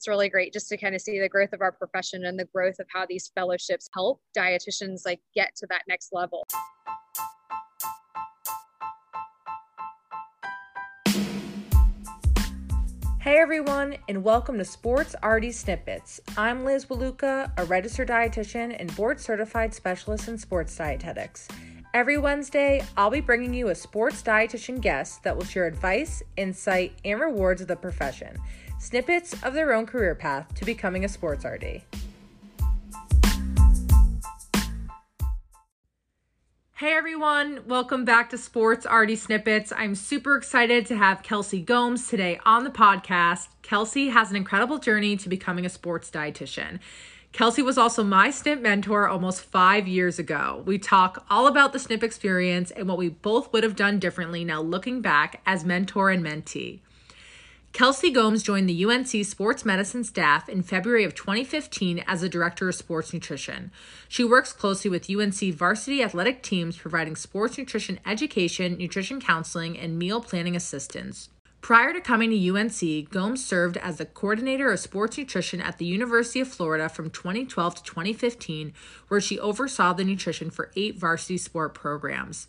it's really great just to kind of see the growth of our profession and the growth of how these fellowships help dietitians like get to that next level. Hey everyone, and welcome to Sports RD Snippets. I'm Liz Waluka, a registered dietitian and board certified specialist in sports dietetics. Every Wednesday, I'll be bringing you a sports dietitian guest that will share advice, insight, and rewards of the profession, snippets of their own career path to becoming a sports RD. Hey everyone, welcome back to Sports RD Snippets. I'm super excited to have Kelsey Gomes today on the podcast. Kelsey has an incredible journey to becoming a sports dietitian. Kelsey was also my SNP mentor almost five years ago. We talk all about the SNP experience and what we both would have done differently now looking back as mentor and mentee. Kelsey Gomes joined the UNC sports medicine staff in February of 2015 as a director of sports nutrition. She works closely with UNC varsity athletic teams providing sports nutrition education, nutrition counseling, and meal planning assistance. Prior to coming to UNC, Gomes served as the coordinator of sports nutrition at the University of Florida from 2012 to 2015, where she oversaw the nutrition for eight varsity sport programs.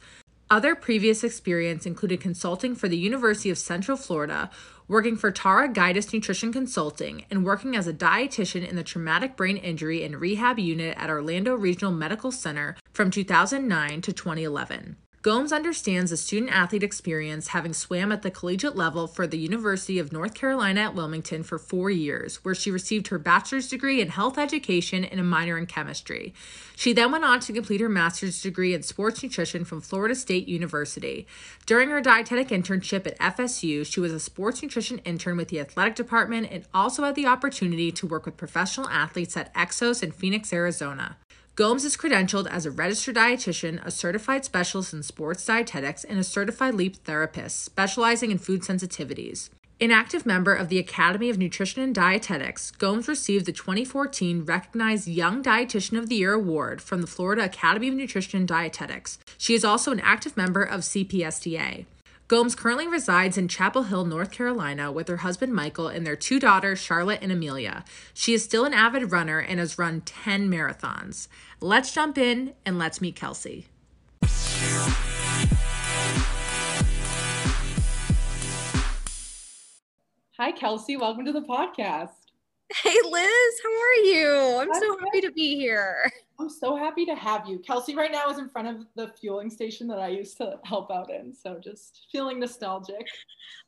Other previous experience included consulting for the University of Central Florida, working for Tara Gidus Nutrition Consulting, and working as a dietitian in the traumatic brain injury and rehab unit at Orlando Regional Medical Center from 2009 to 2011. Gomes understands the student athlete experience having swam at the collegiate level for the University of North Carolina at Wilmington for four years, where she received her bachelor's degree in health education and a minor in chemistry. She then went on to complete her master's degree in sports nutrition from Florida State University. During her dietetic internship at FSU, she was a sports nutrition intern with the athletic department and also had the opportunity to work with professional athletes at Exos in Phoenix, Arizona. Gomes is credentialed as a registered dietitian, a certified specialist in sports dietetics, and a certified LEAP therapist, specializing in food sensitivities. An active member of the Academy of Nutrition and Dietetics, Gomes received the 2014 Recognized Young Dietitian of the Year award from the Florida Academy of Nutrition and Dietetics. She is also an active member of CPSDA. Gomes currently resides in Chapel Hill, North Carolina, with her husband Michael and their two daughters, Charlotte and Amelia. She is still an avid runner and has run 10 marathons. Let's jump in and let's meet Kelsey. Hi, Kelsey. Welcome to the podcast. Hey, Liz. How are you? I'm, I'm so happy to be here. I'm so happy to have you. Kelsey right now is in front of the fueling station that I used to help out in. So just feeling nostalgic.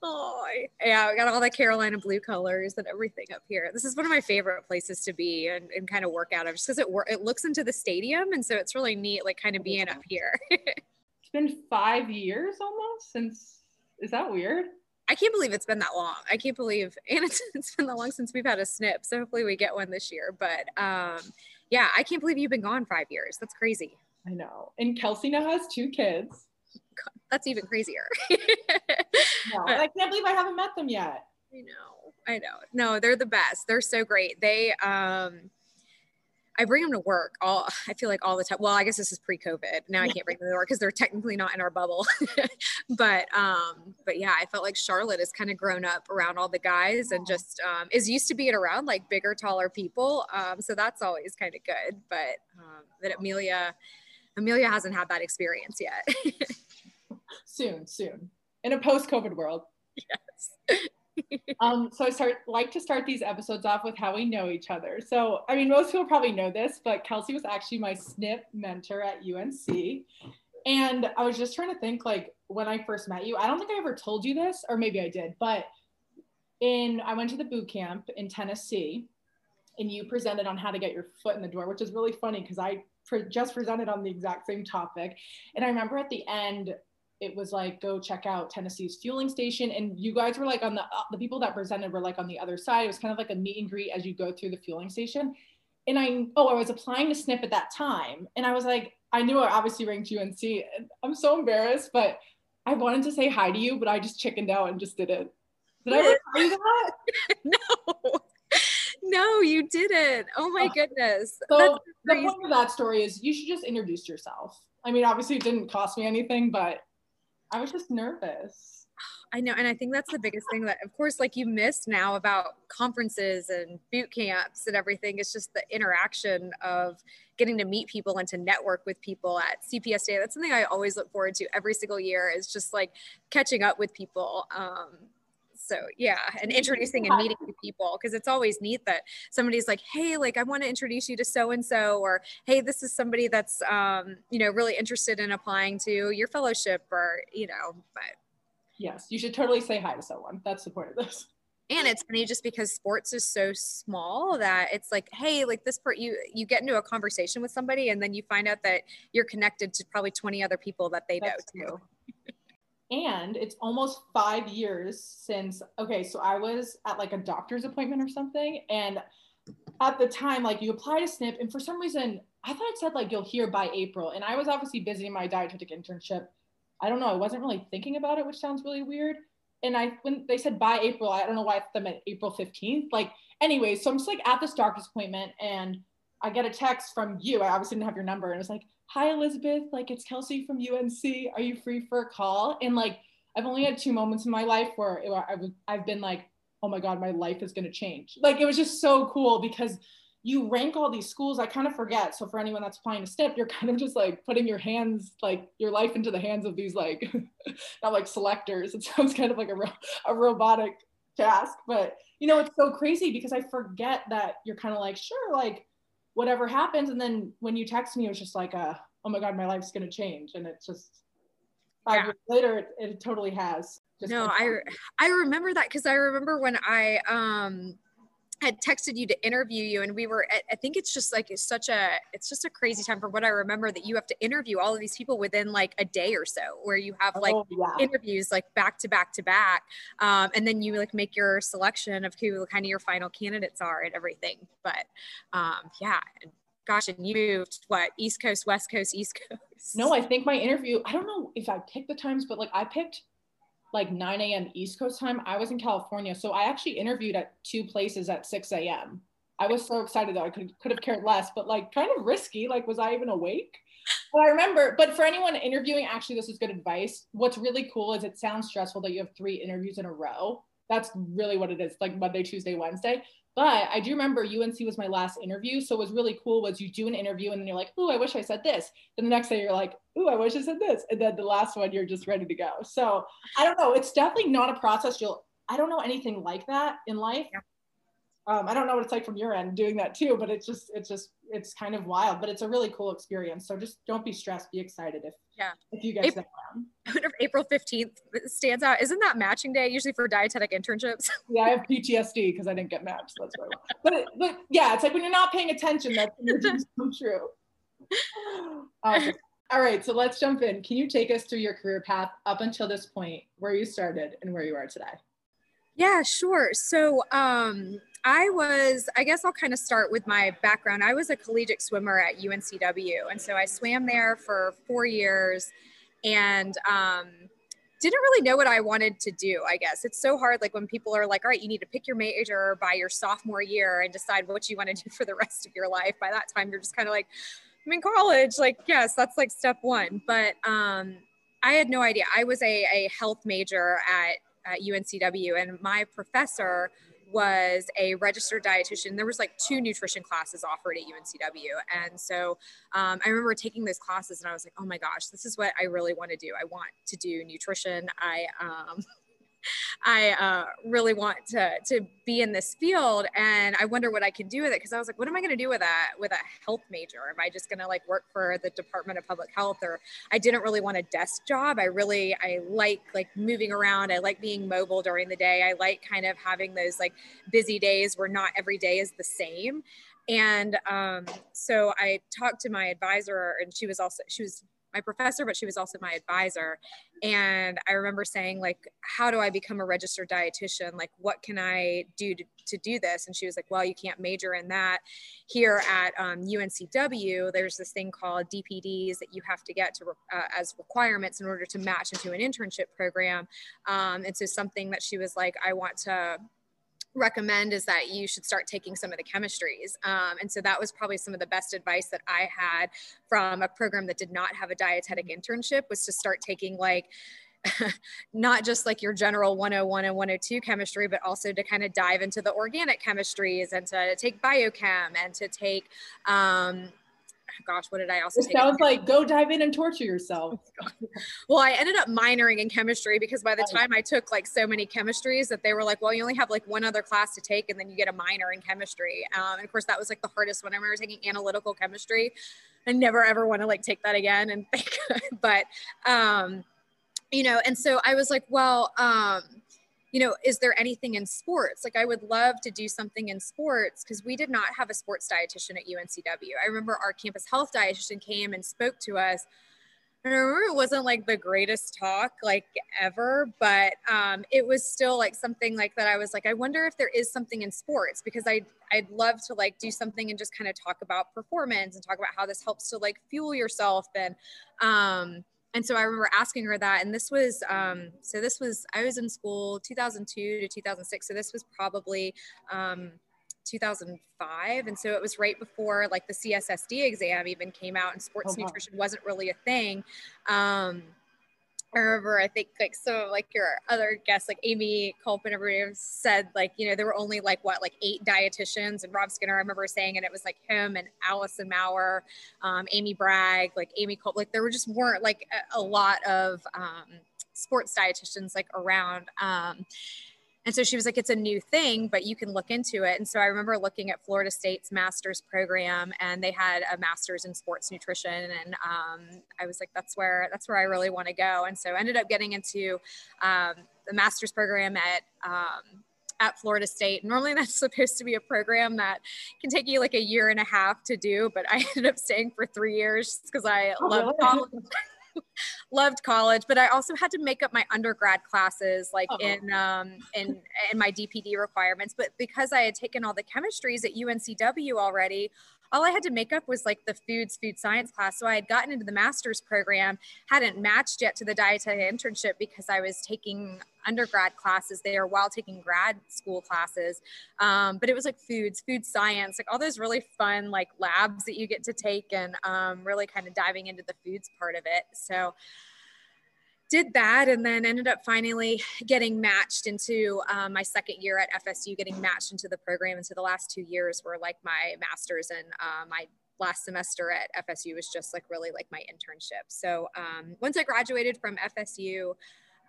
Oh, yeah, we got all the Carolina blue colors and everything up here. This is one of my favorite places to be and, and kind of work out of just because it, it looks into the stadium. And so it's really neat, like kind of being up here. it's been five years almost since, is that weird? I can't believe it's been that long. I can't believe, and it's, it's been that long since we've had a snip. So hopefully we get one this year. But um, yeah, I can't believe you've been gone five years. That's crazy. I know. And Kelsey now has two kids. God, that's even crazier. no, I can't believe I haven't met them yet. I know. I know. No, they're the best. They're so great. They um I bring them to work all I feel like all the time. Well, I guess this is pre-COVID. Now I can't bring them to work because they're technically not in our bubble. but um, but yeah, I felt like Charlotte has kind of grown up around all the guys and just um, is used to being around like bigger, taller people. Um, so that's always kind of good. But um, that Amelia Amelia hasn't had that experience yet. soon, soon. In a post-COVID world. Yes um, so I start like to start these episodes off with how we know each other. So I mean, most people probably know this, but Kelsey was actually my SNP mentor at UNC. And I was just trying to think like when I first met you, I don't think I ever told you this, or maybe I did, but in I went to the boot camp in Tennessee and you presented on how to get your foot in the door, which is really funny because I pre- just presented on the exact same topic. And I remember at the end, it was like go check out Tennessee's fueling station. And you guys were like on the uh, the people that presented were like on the other side. It was kind of like a meet and greet as you go through the fueling station. And I oh I was applying to SNP at that time. And I was like I knew I obviously ranked UNC I'm so embarrassed but I wanted to say hi to you but I just chickened out and just didn't did I ever tell you that? No. No you didn't. Oh my goodness. So the point of that story is you should just introduce yourself. I mean obviously it didn't cost me anything but I was just nervous. I know. And I think that's the biggest thing that, of course, like you missed now about conferences and boot camps and everything. It's just the interaction of getting to meet people and to network with people at CPSA. That's something I always look forward to every single year is just like catching up with people. Um, so yeah and introducing and meeting people because it's always neat that somebody's like hey like i want to introduce you to so and so or hey this is somebody that's um, you know really interested in applying to your fellowship or you know but yes you should totally say hi to someone. That's the point of this. And it's funny just because sports is so small that it's like hey like this part you you get into a conversation with somebody and then you find out that you're connected to probably 20 other people that they That's know too and it's almost five years since okay so i was at like a doctor's appointment or something and at the time like you apply to snip and for some reason i thought it said like you'll hear by april and i was obviously busy in my dietetic internship. I don't know i wasn't really thinking about it which sounds really weird. And i when they said by april i don't know why i meant april 15th like anyway so i'm just like at this doctor's appointment and i get a text from you i obviously didn't have your number and it was like hi Elizabeth, like it's Kelsey from UNC. Are you free for a call? And like I've only had two moments in my life where it, I've, I've been like, oh my God, my life is going to change. Like it was just so cool because you rank all these schools. I kind of forget. So for anyone that's applying to SNP, you're kind of just like putting your hands, like your life into the hands of these like, not like selectors. It sounds kind of like a, a robotic task, but you know, it's so crazy because I forget that you're kind of like, sure, like whatever happens. And then when you text me, it was just like, uh, oh my God, my life's going to change. And it's just five yeah. years later, it, it, totally has. Just no, I, I remember that because I remember when I, um, had texted you to interview you and we were i think it's just like it's such a it's just a crazy time from what i remember that you have to interview all of these people within like a day or so where you have like oh, yeah. interviews like back to back to back um, and then you like make your selection of who kind of your final candidates are and everything but um, yeah gosh and you moved what east coast west coast east coast no i think my interview i don't know if i picked the times but like i picked like 9 a.m. East Coast time. I was in California. So I actually interviewed at two places at 6 a.m. I was so excited though. I could, could have cared less, but like kind of risky. Like, was I even awake? But I remember, but for anyone interviewing, actually, this is good advice. What's really cool is it sounds stressful that you have three interviews in a row. That's really what it is, like Monday, Tuesday, Wednesday. But I do remember UNC was my last interview. So what was really cool was you do an interview and then you're like, oh, I wish I said this. Then the next day you're like, oh, I wish I said this. And then the last one, you're just ready to go. So I don't know. It's definitely not a process. You'll, I don't know anything like that in life. Yeah um, I don't know what it's like from your end doing that too, but it's just it's just it's kind of wild, but it's a really cool experience. So just don't be stressed, be excited if yeah if you guys get April, I wonder if April fifteenth stands out. Isn't that matching day usually for dietetic internships? yeah, I have PTSD because I didn't get matched. That's right. but it, but yeah, it's like when you're not paying attention, that's when your dreams come true. Um, all right, so let's jump in. Can you take us through your career path up until this point, where you started and where you are today? Yeah, sure. So um, I was, I guess I'll kind of start with my background. I was a collegiate swimmer at UNCW. And so I swam there for four years and um, didn't really know what I wanted to do, I guess. It's so hard, like when people are like, all right, you need to pick your major by your sophomore year and decide what you want to do for the rest of your life. By that time, you're just kind of like, I'm in college. Like, yes, that's like step one. But um, I had no idea. I was a, a health major at, at UNCW, and my professor was a registered dietitian. There was like two nutrition classes offered at UNCW. And so um, I remember taking those classes and I was like, oh my gosh, this is what I really want to do. I want to do nutrition. I, um, I uh, really want to to be in this field, and I wonder what I can do with it. Because I was like, what am I going to do with that with a health major? Am I just going to like work for the Department of Public Health? Or I didn't really want a desk job. I really I like like moving around. I like being mobile during the day. I like kind of having those like busy days where not every day is the same. And um, so I talked to my advisor, and she was also she was my professor, but she was also my advisor. And I remember saying, like, how do I become a registered dietitian? Like, what can I do to, to do this? And she was like, well, you can't major in that. Here at um, UNCW, there's this thing called DPDs that you have to get to uh, as requirements in order to match into an internship program. Um, and so something that she was like, I want to recommend is that you should start taking some of the chemistries. Um, and so that was probably some of the best advice that I had from a program that did not have a dietetic internship was to start taking like not just like your general 101 and 102 chemistry, but also to kind of dive into the organic chemistries and to take biochem and to take, um, gosh, what did I also? Say? It sounds like go dive in and torture yourself. well, I ended up minoring in chemistry because by the time I took like so many chemistries that they were like, well, you only have like one other class to take, and then you get a minor in chemistry. Um, and of course, that was like the hardest one. I remember taking analytical chemistry. I never ever want to like take that again and think, but um, you know, and so I was like, well, um, you know, is there anything in sports? Like, I would love to do something in sports because we did not have a sports dietitian at UNCW. I remember our campus health dietitian came and spoke to us. And I remember it wasn't like the greatest talk like ever, but um, it was still like something like that. I was like, I wonder if there is something in sports because I I'd love to like do something and just kind of talk about performance and talk about how this helps to like fuel yourself and um, and so I remember asking her that. And this was, um, so this was, I was in school 2002 to 2006. So this was probably um, 2005. And so it was right before like the CSSD exam even came out and sports oh, nutrition wasn't really a thing. Um, I remember, I think like some of like your other guests, like Amy Culp and everybody said like, you know, there were only like what, like eight dietitians and Rob Skinner, I remember saying, and it was like him and Allison Maurer, um, Amy Bragg, like Amy Culp, like there were just weren't like a, a lot of um, sports dietitians like around. Um, and so she was like, it's a new thing, but you can look into it. And so I remember looking at Florida State's master's program and they had a master's in sports nutrition. And um, I was like, that's where, that's where I really want to go. And so I ended up getting into um, the master's program at, um, at Florida State. Normally that's supposed to be a program that can take you like a year and a half to do, but I ended up staying for three years because I oh, love college. loved college, but I also had to make up my undergrad classes like oh. in um in in my DPD requirements. But because I had taken all the chemistries at UNCW already, all I had to make up was like the foods, food science class. So I had gotten into the master's program, hadn't matched yet to the dietary internship because I was taking undergrad classes there while taking grad school classes. Um, but it was like foods, food science, like all those really fun like labs that you get to take and um, really kind of diving into the foods part of it. So did that and then ended up finally getting matched into um, my second year at FSU, getting matched into the program. And so the last two years were like my master's and uh, my last semester at FSU was just like really like my internship. So um, once I graduated from FSU,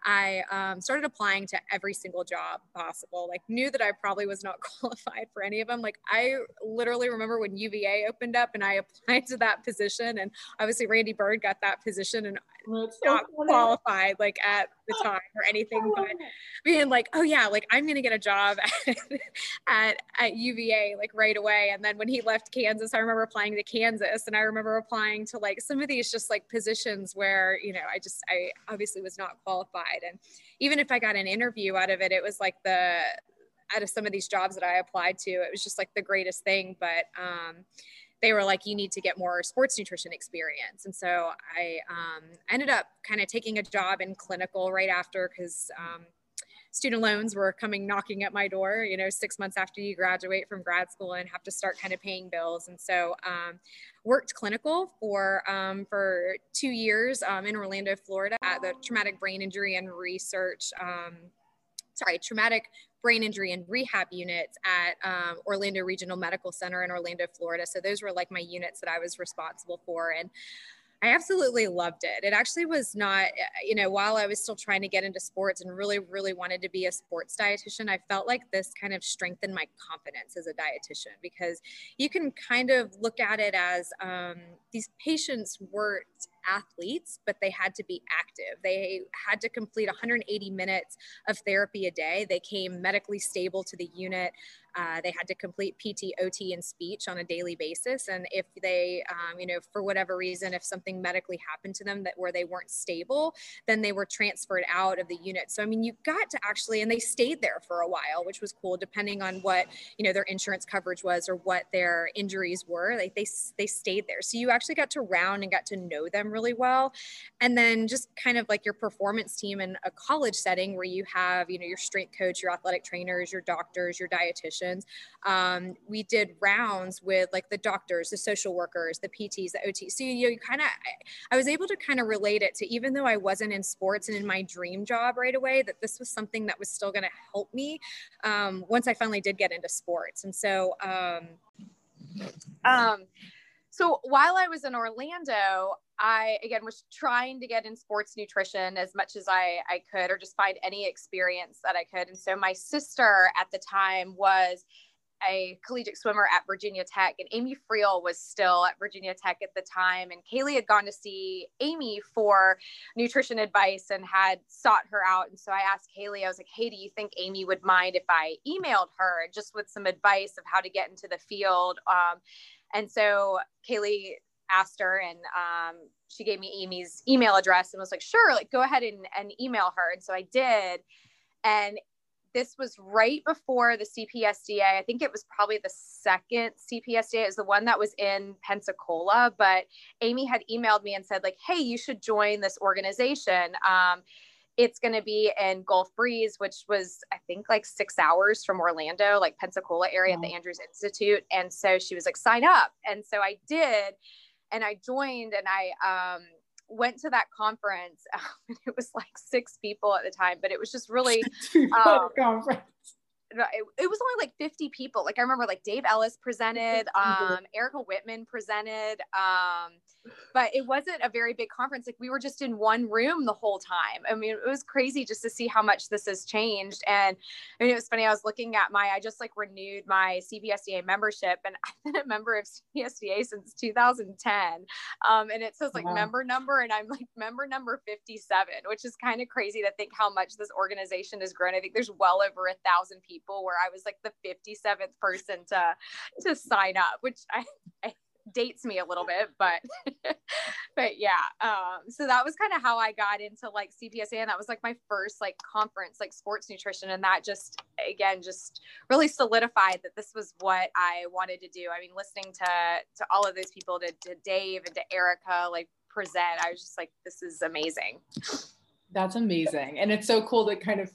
I um, started applying to every single job possible. Like knew that I probably was not qualified for any of them. Like I literally remember when UVA opened up and I applied to that position, and obviously Randy Bird got that position, and That's not so qualified like at the time or anything, but being like, oh yeah, like I'm gonna get a job at, at, at UVA like right away. And then when he left Kansas, I remember applying to Kansas, and I remember applying to like some of these just like positions where you know I just I obviously was not qualified and even if I got an interview out of it, it was like the out of some of these jobs that I applied to, it was just like the greatest thing. But um, they were like, you need to get more sports nutrition experience. And so I um, ended up kind of taking a job in clinical right after because um, student loans were coming knocking at my door, you know, six months after you graduate from grad school and have to start kind of paying bills. And so um, worked clinical for, um, for two years um, in Orlando, Florida at the Traumatic Brain Injury and Research, um, sorry, Traumatic brain injury and rehab units at um, Orlando Regional Medical Center in Orlando, Florida. So those were like my units that I was responsible for. And I absolutely loved it. It actually was not, you know, while I was still trying to get into sports and really, really wanted to be a sports dietitian, I felt like this kind of strengthened my confidence as a dietitian because you can kind of look at it as um, these patients weren't athletes, but they had to be active. They had to complete 180 minutes of therapy a day. They came medically stable to the unit. Uh, they had to complete PT, OT, and speech on a daily basis. And if they, um, you know, for whatever reason, if something medically happened to them that where they weren't stable, then they were transferred out of the unit. So I mean, you got to actually, and they stayed there for a while, which was cool, depending on what you know their insurance coverage was or what their injuries were. Like they they stayed there. So you actually got to round and got to know them really well. And then just kind of like your performance team in a college setting where you have, you know, your strength coach, your athletic trainers, your doctors, your dietitians. Um, we did rounds with like the doctors, the social workers, the PTs, the OTs. So you, know, you kind of, I, I was able to kind of relate it to even though I wasn't in sports and in my dream job right away, that this was something that was still going to help me um, once I finally did get into sports. And so, um, um, so while I was in Orlando, I again was trying to get in sports nutrition as much as I, I could, or just find any experience that I could. And so my sister at the time was a collegiate swimmer at Virginia Tech, and Amy Friel was still at Virginia Tech at the time. And Kaylee had gone to see Amy for nutrition advice and had sought her out. And so I asked Kaylee, I was like, hey, do you think Amy would mind if I emailed her just with some advice of how to get into the field? Um, and so Kaylee asked her and um, she gave me Amy's email address and was like, sure, like go ahead and, and email her. And so I did. And this was right before the CPSDA. I think it was probably the second CPSDA is the one that was in Pensacola, but Amy had emailed me and said like, "Hey, you should join this organization." Um, it's going to be in Gulf Breeze, which was I think like six hours from Orlando, like Pensacola area at the Andrews Institute. And so she was like, "Sign up," and so I did, and I joined, and I um, went to that conference. Um, it was like six people at the time but it was just really um, conference it, it, was only like 50 people. Like i remember like dave ellis presented um erica whitman presented um but it wasn't a very big conference. Like we were just in one room the whole time. I mean it was crazy just to see how much this has changed. And i mean it was funny i was looking at my i just like renewed my cpsda membership and i've been a member of cpsda since 2010 um, and it says like wow. member number and i'm like member number 57 which is kind of crazy to think how much this organization has grown. I think there's well over a thousand people where i was like the 57th person to to sign up which i, I dates me a little bit, but but yeah. Um, so that was kind of how I got into like CPSA, and that was like my first like conference, like sports nutrition, and that just again just really solidified that this was what I wanted to do. I mean, listening to to all of those people, to, to Dave and to Erica, like present, I was just like, this is amazing. That's amazing, and it's so cool to kind of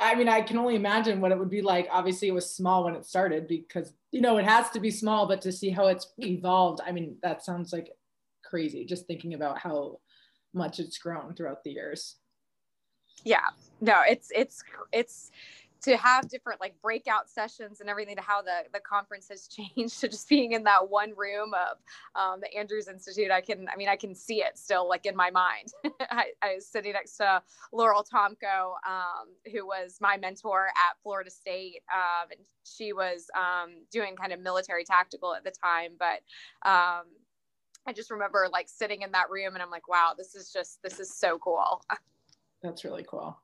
I mean, I can only imagine what it would be like. Obviously, it was small when it started because, you know, it has to be small, but to see how it's evolved, I mean, that sounds like crazy just thinking about how much it's grown throughout the years. Yeah, no, it's, it's, it's, to have different like breakout sessions and everything to how the the conference has changed to just being in that one room of um, the andrews institute. I can i mean i can see it still like in my mind. I, was sitting next to laurel tomko um, who was my mentor at florida state um, and she was um, doing kind of military tactical at the time but um, i just remember like sitting in that room and i'm like wow this is just this is so cool. That's really cool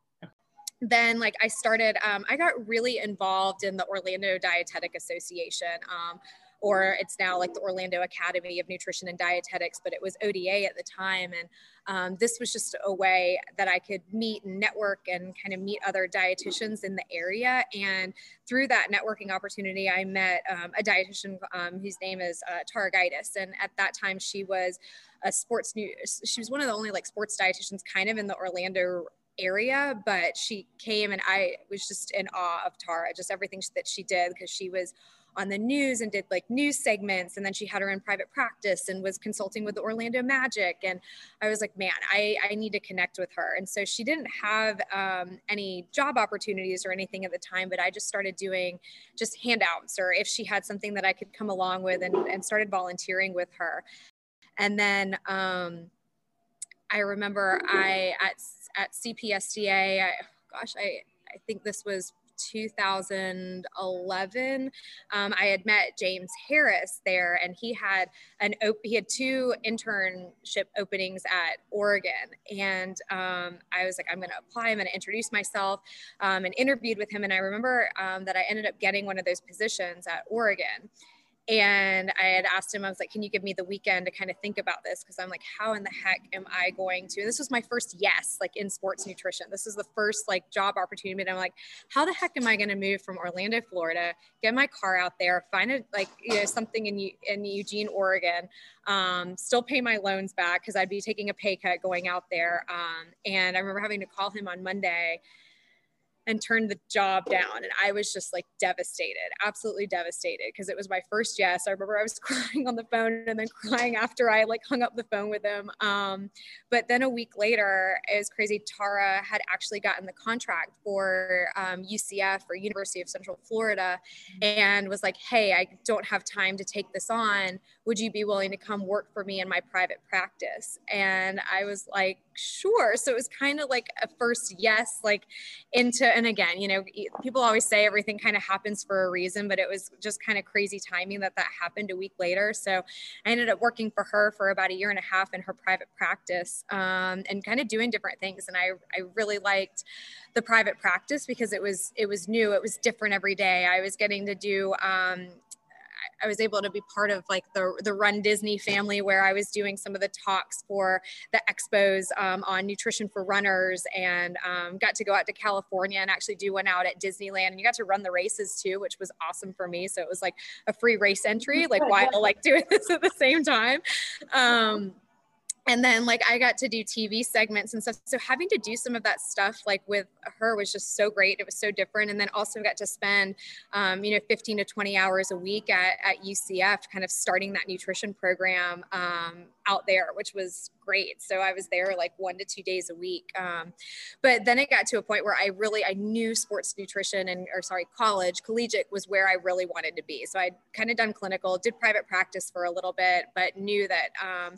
then like I started, um, I got really involved in the Orlando Dietetic Association. Um, or it's now like the Orlando Academy of Nutrition and Dietetics, but it was ODA at the time. And um, this was just a way that I could meet and network and kind of meet other dietitians in the area. And through that networking opportunity, I met um, a dietitian um, whose name is uh, Tara Gidus. And at that time, she was a sports news, she was one of the only like sports dietitians kind of in the Orlando area, but she came and I was just in awe of Tara, just everything that she did because she was on the news and did like news segments and then she had her in private practice and was consulting with the Orlando Magic and I was like man I, I need to connect with her. And so she didn't have um, any job opportunities or anything at the time but I just started doing just handouts or if she had something that I could come along with and, and started volunteering with her. And then um, I remember I at at CPSDA. I, gosh, I I think this was 2011 um, i had met james harris there and he had an op- he had two internship openings at oregon. And um, i was like i'm going to apply i'm going to introduce myself um, and interviewed with him. And i remember um, that i ended up getting one of those positions at oregon and I had asked him, I was like, can you give me the weekend to kind of think about this? Because I'm like, how in the heck am I going to? And this was my first yes, like in sports nutrition. This is the first like job opportunity. And I'm like, how the heck am I going to move from Orlando, Florida, get my car out there, find it like, you know, something in, in Eugene, Oregon, um, still pay my loans back because I'd be taking a pay cut going out there. Um, and I remember having to call him on Monday and turned the job down. And I was just like devastated, absolutely devastated because it was my first yes. I remember I was crying on the phone and then crying after I like hung up the phone with him. Um, but then a week later, it was crazy. Tara had actually gotten the contract for um, UCF or University of Central Florida and was like, hey, I don't have time to take this on. Would you be willing to come work for me in my private practice? And I was like, sure. So it was kind of like a first yes, like into and again, you know, people always say everything kind of happens for a reason, but it was just kind of crazy timing that that happened a week later. So I ended up working for her for about a year and a half in her private practice um, and kind of doing different things. And I, I really liked the private practice because it was, it was new. It was different every day. I was getting to do um, I was able to be part of like the the Run Disney family where I was doing some of the talks for the expos um, on nutrition for runners and um, got to go out to California and actually do one out at Disneyland and you got to run the races too, which was awesome for me. So it was like a free race entry, like while like doing this at the same time. Um, and then like I got to do TV segments and stuff. So having to do some of that stuff like with her was just so great. It was so different. And then also got to spend, um, you know, 15 to 20 hours a week at, at UCF, kind of starting that nutrition program um, out there, which was great. So I was there like one to two days a week. Um, but then it got to a point where I really, I knew sports nutrition and, or sorry, college, collegiate was where I really wanted to be. So I'd kind of done clinical, did private practice for a little bit, but knew that, um,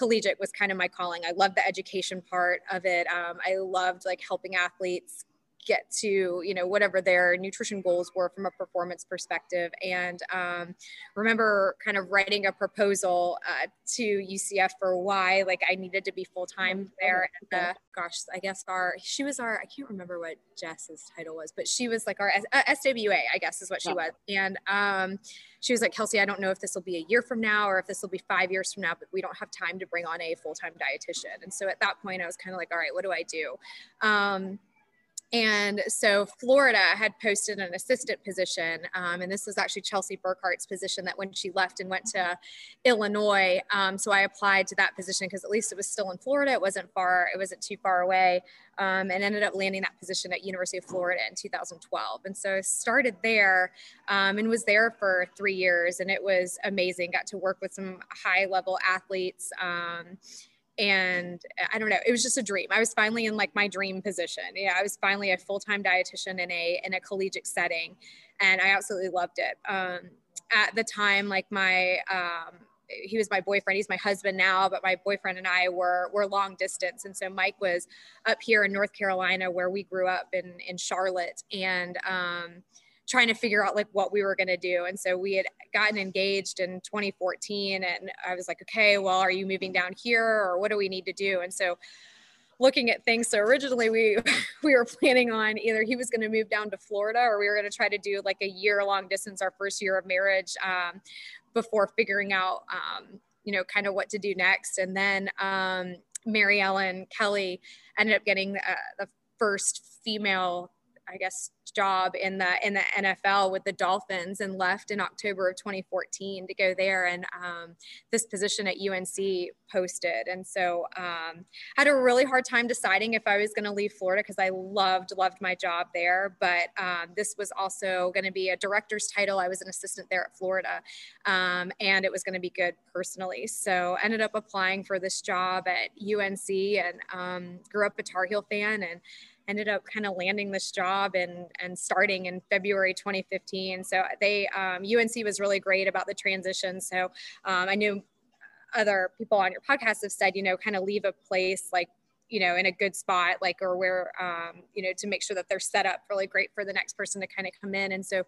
collegiate was kind of my calling. I loved the education part of it. Um, I loved like helping athletes get to you know whatever their nutrition goals were from a performance perspective. And um, remember kind of writing a proposal uh, to ucf for why like i needed to be full-time there. And uh, gosh i guess our she was our i can't remember what jess's title was but she was like our uh, swa i guess is what she was. And um, she was like kelsey i don't know if this will be a year from now or if this will be five years from now but we don't have time to bring on a full-time dietitian. And so at that point i was kind of like all right what do i do? Um, and so Florida had posted an assistant position, um, and this was actually Chelsea Burkhart's position that when she left and went to Illinois. Um, so I applied to that position because at least it was still in Florida. It wasn't far, it wasn't too far away, um, and ended up landing that position at University of Florida in 2012. And so I started there um, and was there for three years, and it was amazing. Got to work with some high level athletes um, and I don't know, it was just a dream. I was finally in like my dream position. Yeah, I was finally a full-time dietitian in a in a collegiate setting, and I absolutely loved it. Um, at the time, like my um, he was my boyfriend. He's my husband now, but my boyfriend and I were were long distance, and so Mike was up here in North Carolina, where we grew up in in Charlotte, and um, trying to figure out like what we were going to do. And so we had gotten engaged in 2014 and I was like, okay, well, are you moving down here or what do we need to do? And so looking at things. So originally we we were planning on either he was going to move down to Florida or we were going to try to do like a year long distance our first year of marriage um, before figuring out um, you know kind of what to do next. And then um, Mary Ellen Kelly ended up getting uh, the first female I guess job in the in the NFL with the Dolphins and left in October of 2014 to go there. And um, this position at UNC posted. And so um, had a really hard time deciding if I was going to leave Florida because I loved loved my job there. But um, this was also going to be a director's title. I was an assistant there at Florida um, and it was going to be good personally. So ended up applying for this job at UNC and um, grew up a Tar Heel fan and ended up kind of landing this job and and starting in February 2015. So they um, UNC was really great about the transition. So um, I knew other people on your podcast have said, you know, kind of leave a place like you know in a good spot like or where um, you know to make sure that they're set up really great for the next person to kind of come in and so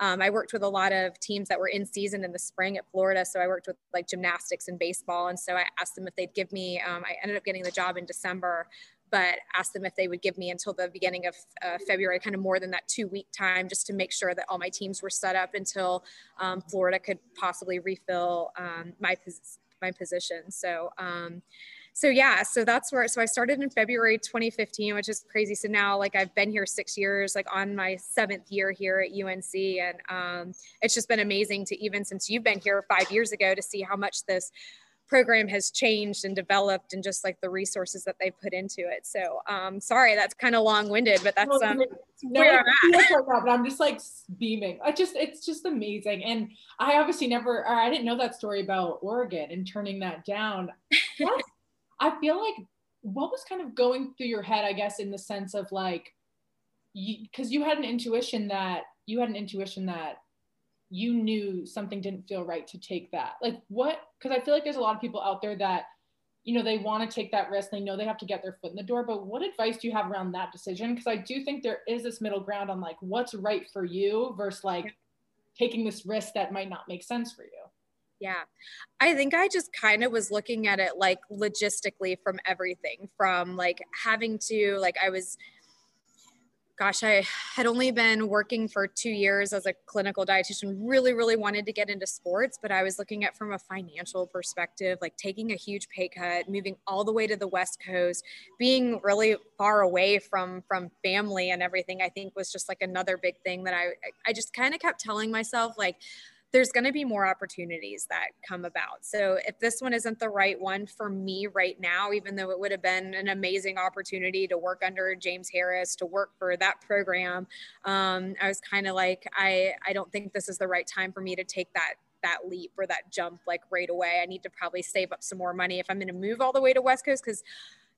um, i worked with a lot of teams that were in season in the spring at florida so i worked with like gymnastics and baseball and so i asked them if they'd give me um, i ended up getting the job in december but asked them if they would give me until the beginning of uh, February, kind of more than that two week time, just to make sure that all my teams were set up until um, Florida could possibly refill um, my my position. So. Um, so yeah, so that's where so I started in February 2015, which is crazy. So now like I've been here six years, like on my seventh year here at UNC, and um, it's just been amazing to even since you've been here five years ago to see how much this program has changed and developed and just like the resources that they put into it. So um sorry that's kind of long-winded, but that's um no, where I'm at. but I'm just like beaming. I just it's just amazing. And I obviously never I didn't know that story about Oregon and turning that down. I feel like what was kind of going through your head, I guess, in the sense of like because you, you had an intuition that you had an intuition that you knew something didn't feel right to take that. Like what because i feel like there's a lot of people out there that you know they want to take that risk they know they have to get their foot in the door but what advice do you have around that decision? Because i do think there is this middle ground on like what's right for you versus like taking this risk that might not make sense for you. Yeah. I think I just kind of was looking at it like logistically from everything from like having to like I was gosh, I had only been working for two years as a clinical dietitian, really, really wanted to get into sports, but I was looking at from a financial perspective, like taking a huge pay cut, moving all the way to the West Coast, being really far away from from family and everything, I think was just like another big thing that I I just kind of kept telling myself, like, there's going to be more opportunities that come about. So if this one isn't the right one for me right now, even though it would have been an amazing opportunity to work under James Harris, to work for that program, um, I was kind of like, I, I don't think this is the right time for me to take that that leap or that jump like right away. I need to probably save up some more money if I'm going to move all the way to West Coast because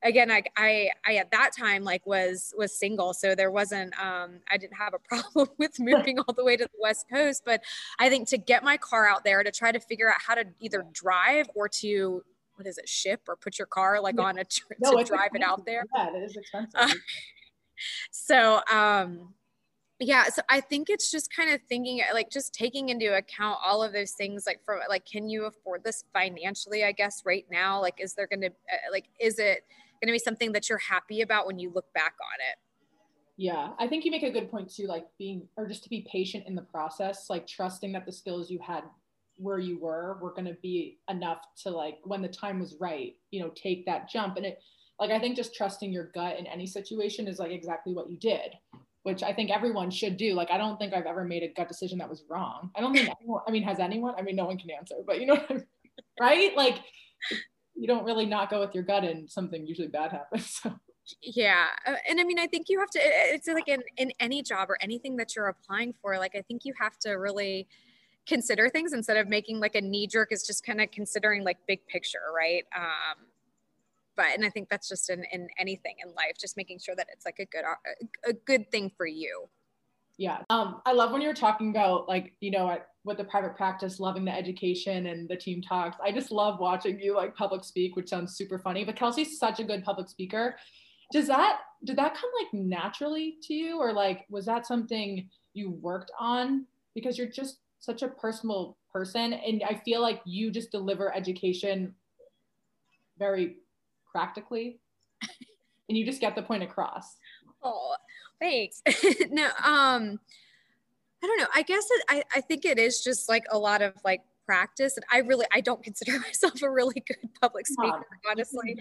again I, I i at that time like was was single so there wasn't um i didn't have a problem with moving all the way to the west coast but i think to get my car out there to try to figure out how to either drive or to what is it ship or put your car like yeah. on a trip no, to drive expensive. it out there yeah it is expensive uh, so um yeah so i think it's just kind of thinking like just taking into account all of those things like from like can you afford this financially i guess right now like is there going to uh, like is it going to be something that you're happy about when you look back on it. Yeah, I think you make a good point too, like being, or just to be patient in the process, like trusting that the skills you had where you were were going to be enough to like when the time was right, you know, take that jump. And it, like, I think just trusting your gut in any situation is like exactly what you did, which I think everyone should do. Like, I don't think I've ever made a gut decision that was wrong. I don't think anyone, I mean, has anyone? I mean, no one can answer, but you know, I mean? right? Like, you don't really not go with your gut and something usually bad happens. So. Yeah. Uh, and I mean, I think you have to, it's like in, in any job or anything that you're applying for, like, I think you have to really consider things instead of making like a knee jerk is just kind of considering like big picture. Right. Um, but, and I think that's just in, in anything in life, just making sure that it's like a good, a good thing for you. Yeah. Um, I love when you're talking about like, you know, with the private practice, loving the education and the team talks. I just love watching you like public speak, which sounds super funny. But Kelsey's such a good public speaker. Does that did that come like naturally to you, or like was that something you worked on? Because you're just such a personal person, and I feel like you just deliver education very practically, and you just get the point across. Oh, Thanks. no, um, I don't know. I guess it, I, I think it is just like a lot of like practice and i really i don't consider myself a really good public speaker honestly.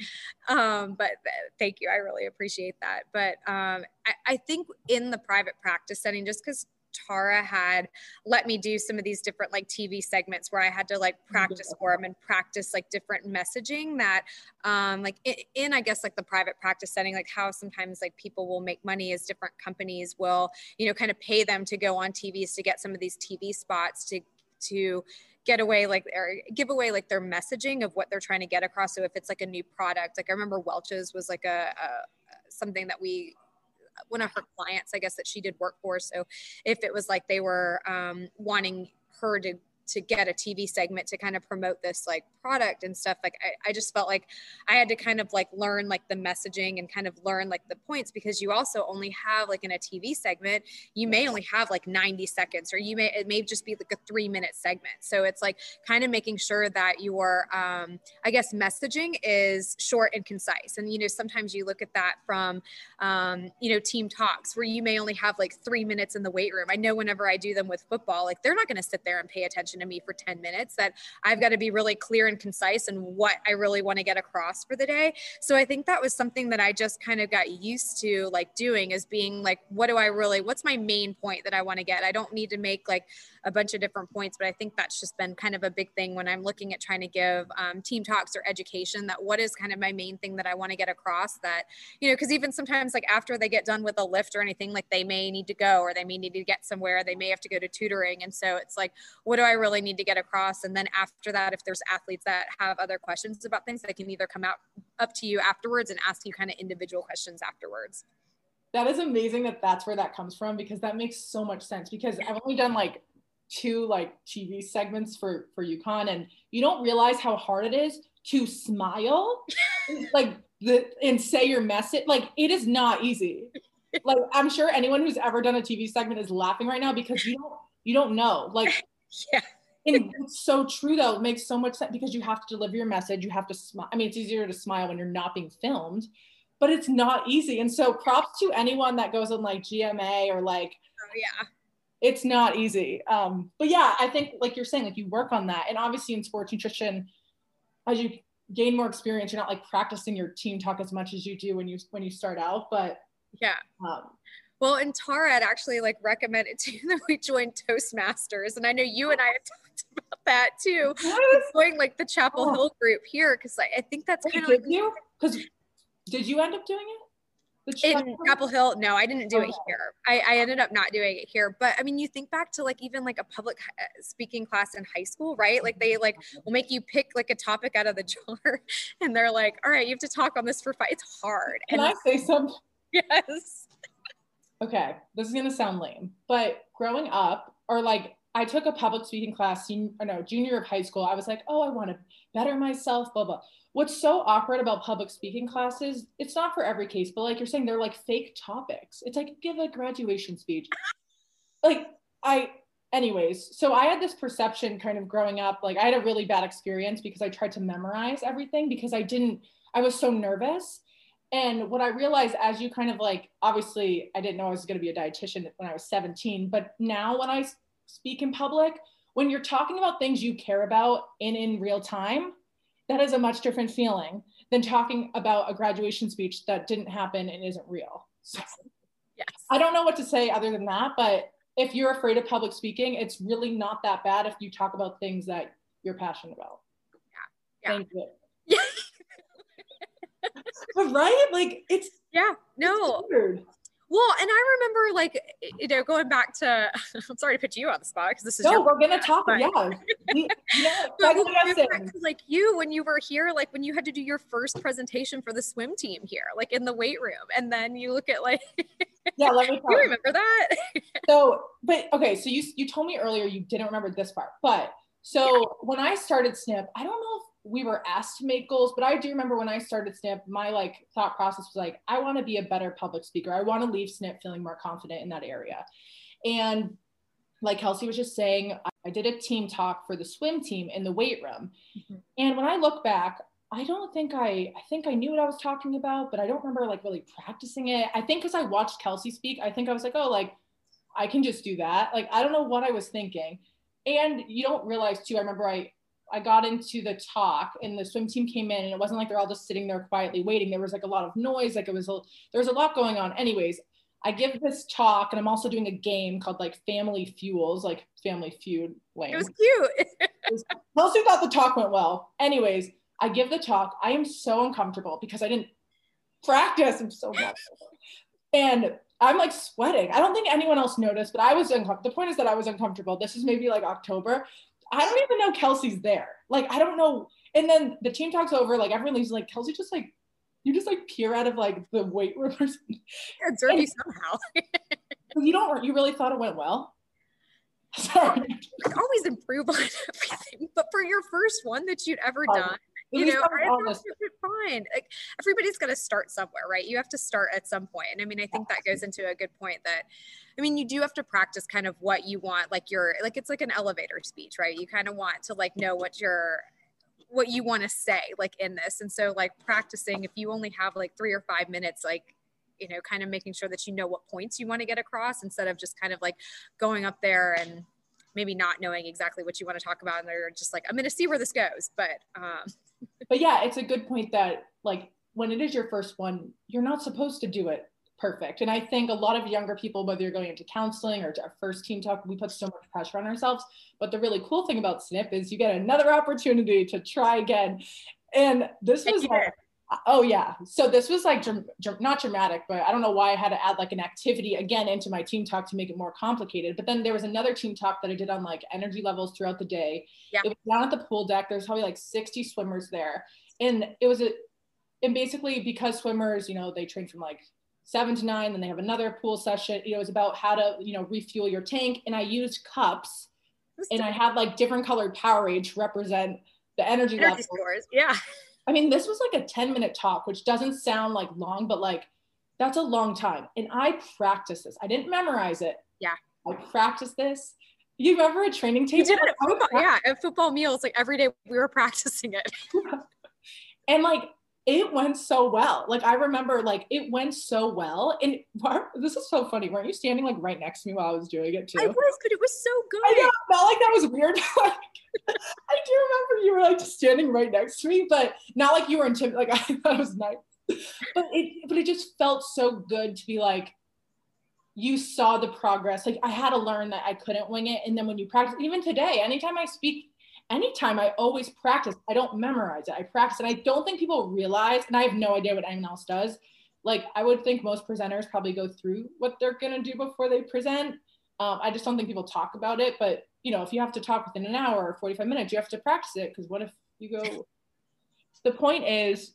Um, but th- thank you. I really appreciate that. But um, I, I, think in the private practice setting just because Tara had let me do some of these different like TV segments where I had to like practice for them and practice like different messaging that um like in, in, I guess like the private practice setting like how sometimes like people will make money as different companies will you know kind of pay them to go on TVs to get some of these TV spots to to get away like or give away like their messaging of what they're trying to get across. So if it's like a new product like I remember Welch's was like a, a something that we one of her clients, I guess, that she did work for. So if it was like they were um, wanting her to to get a TV segment to kind of promote this like product and stuff, like I, I just felt like I had to kind of like learn like the messaging and kind of learn like the points because you also only have like in a TV segment, you may only have like 90 seconds or you may, it may just be like a three minute segment. So it's like kind of making sure that your, um, I guess, messaging is short and concise. And, you know, sometimes you look at that from, um, you know, team talks where you may only have like three minutes in the weight room. I know whenever I do them with football, like they're not going to sit there and pay attention to me for 10 minutes, that I've got to be really clear and concise and what I really want to get across for the day. So I think that was something that I just kind of got used to like doing is being like, what do I really, what's my main point that I want to get? I don't need to make like a bunch of different points, but I think that's just been kind of a big thing when I'm looking at trying to give um, team talks or education that what is kind of my main thing that I want to get across that, you know, because even sometimes like after they get done with a lift or anything, like they may need to go or they may need to get somewhere, they may have to go to tutoring. And so it's like, what do I really need to get across? And then after that, if there's athletes that have other questions about things, they can either come out up to you afterwards and ask you kind of individual questions afterwards. That is amazing that that's where that comes from because that makes so much sense because I've only done like two like TV segments for for UConn and you don't realize how hard it is to smile like the and say your message like it is not easy. Like I'm sure anyone who's ever done a TV segment is laughing right now because you don't you don't know like yeah. And it's so true though. It makes so much sense because you have to deliver your message. You have to smile. I mean, it's easier to smile when you're not being filmed, but it's not easy. And so props to anyone that goes on like GMA or like oh, yeah it's not easy. Um, but yeah, I think like you're saying, like you work on that. And obviously in sports nutrition, as you gain more experience, you're not like practicing your team talk as much as you do when you when you start out. But yeah. Um, well, and Tara had actually like recommended too that we join Toastmasters, and I know you and I have talked about that too. Join like the Chapel oh. Hill group here because I, I think that's kind of like you because did you end up doing it? In Chapel Hill, no, I didn't do okay. it here. I, I, ended up not doing it here. But I mean, you think back to like even like a public uh, speaking class in high school, right? Like they like will make you pick like a topic out of the jar, and they're like, "All right, you have to talk on this for five. It's hard." Can and I say something? Yes. Okay, this is gonna sound lame, but growing up, or like I took a public speaking class, senior, no, junior of high school. I was like, oh, I want to better myself, blah blah what's so awkward about public speaking classes it's not for every case but like you're saying they're like fake topics. It's like give a graduation speech. Like i anyways so i had this perception kind of growing up like i had a really bad experience because i tried to memorize everything because i didn't i was so nervous. And what i realized as you kind of like obviously i didn't know i was going to be a dietitian when i was 17 but now when i speak in public when you're talking about things you care about in in real time that is a much different feeling than talking about a graduation speech that didn't happen and isn't real. So, yes. I don't know what to say other than that, but if you're afraid of public speaking, it's really not that bad if you talk about things that you're passionate about. Yeah. yeah. Thank you. Yeah. but right? Like it's yeah, no. It's well, and I remember like you know going back to I'm sorry to put you on the spot because this is no, we're gonna talk. But, yeah, we, like you when you were here, like when you had to do your first presentation for the swim team here, like in the weight room, and then you look at like yeah, let me. Talk. you remember that? so, but okay, so you you told me earlier you didn't remember this part, but so yeah. when I started Snip, I don't know if we were asked to make goals, but I do remember when I started Snip, my like thought process was like, I want to be a better public speaker. I want to leave Snip feeling more confident in that area. And like Kelsey was just saying, I did a team talk for the swim team in the weight room. Mm-hmm. And when I look back, I don't think I, I think I knew what I was talking about, but I don't remember like really practicing it. I think because I watched Kelsey speak, I think I was like, oh, like I can just do that. Like, I don't know what I was thinking. And you don't realize too, I remember I, I got into the talk and the swim team came in and it wasn't like they're all just sitting there quietly waiting. There was like a lot of noise, like it was, a, there was a lot going on. Anyways, I give this talk and I'm also doing a game called like Family Fuels, like Family Feud. Lame. It was cute. Kelsey thought the talk went well. Anyways, I give the talk. I am so uncomfortable because I didn't practice. I'm so. And I'm like sweating. I don't think anyone else noticed, but I was uncomfortable. The point is that I was uncomfortable. This is maybe like October. I don't even know Kelsey's there. Like, I don't know. And then the team talks over, like everyone leaves, like Kelsey just like you just like peer out of like the weight room or something. Yeah, dirty somehow. you don't you really thought it went well? Sorry. oh always improve on everything. But for your first one that you'd ever done, you know, fine. Like everybody's got to start somewhere, right? You have to start at some point. And I mean, I think that goes into a good point that, I mean, you do have to practice kind of what you want, like your, like it's like an elevator speech, right? You kind of want to like know what your, what you want to say, like in this. And so, like practicing, if you only have like three or five minutes, like you know, kind of making sure that you know what points you want to get across instead of just kind of like going up there and maybe not knowing exactly what you want to talk about and they're just like i'm going to see where this goes but um but yeah, it's a good point that like when it is your first one, you're not supposed to do it perfect. And I think a lot of younger people, whether you're going into counseling or to our first team talk, we put so much pressure on ourselves. But the really cool thing about SNP is you get another opportunity to try again. And this was like, oh yeah. So this was like not dramatic, but I don't know why I had to add like an activity again into my team talk to make it more complicated. But then there was another team talk that I did on like energy levels throughout the day. Yeah. It was down at the pool deck. There's probably like 60 swimmers there. And it was a, and basically because swimmers, you know, they train from like seven to nine, then they have another pool session. You know, it was about how to, you know, refuel your tank. And I used cups and I had like different colored Powerade to represent the energy, energy levels. Scores. Yeah. I mean, this was like a 10 minute talk, which doesn't sound like long, but like that's a long time. And I practiced this. I didn't memorize it. Yeah. I practiced this. You remember a training table? You did it at football, yeah, at football meals. Like every day we were practicing it. and like it went so well. Like I remember, like it went so well. And this is so funny. Weren't you standing like right next to me while I was doing it too? I was, but it was so good. I know, felt like that was weird. I do remember you were like just standing right next to me, but not like you were intimidated. Like I thought it was nice, but it but it just felt so good to be like you saw the progress. Like I had to learn that I couldn't wing it, and then when you practice, even today, anytime I speak. Anytime I always practice, I don't memorize it. I practice, and I don't think people realize, and I have no idea what anyone else does. Like I would think most presenters probably go through what they're gonna do before they present. Um, I just don't think people talk about it, but you know, if you have to talk within an hour or 45 minutes, you have to practice it because what if you go? the point is,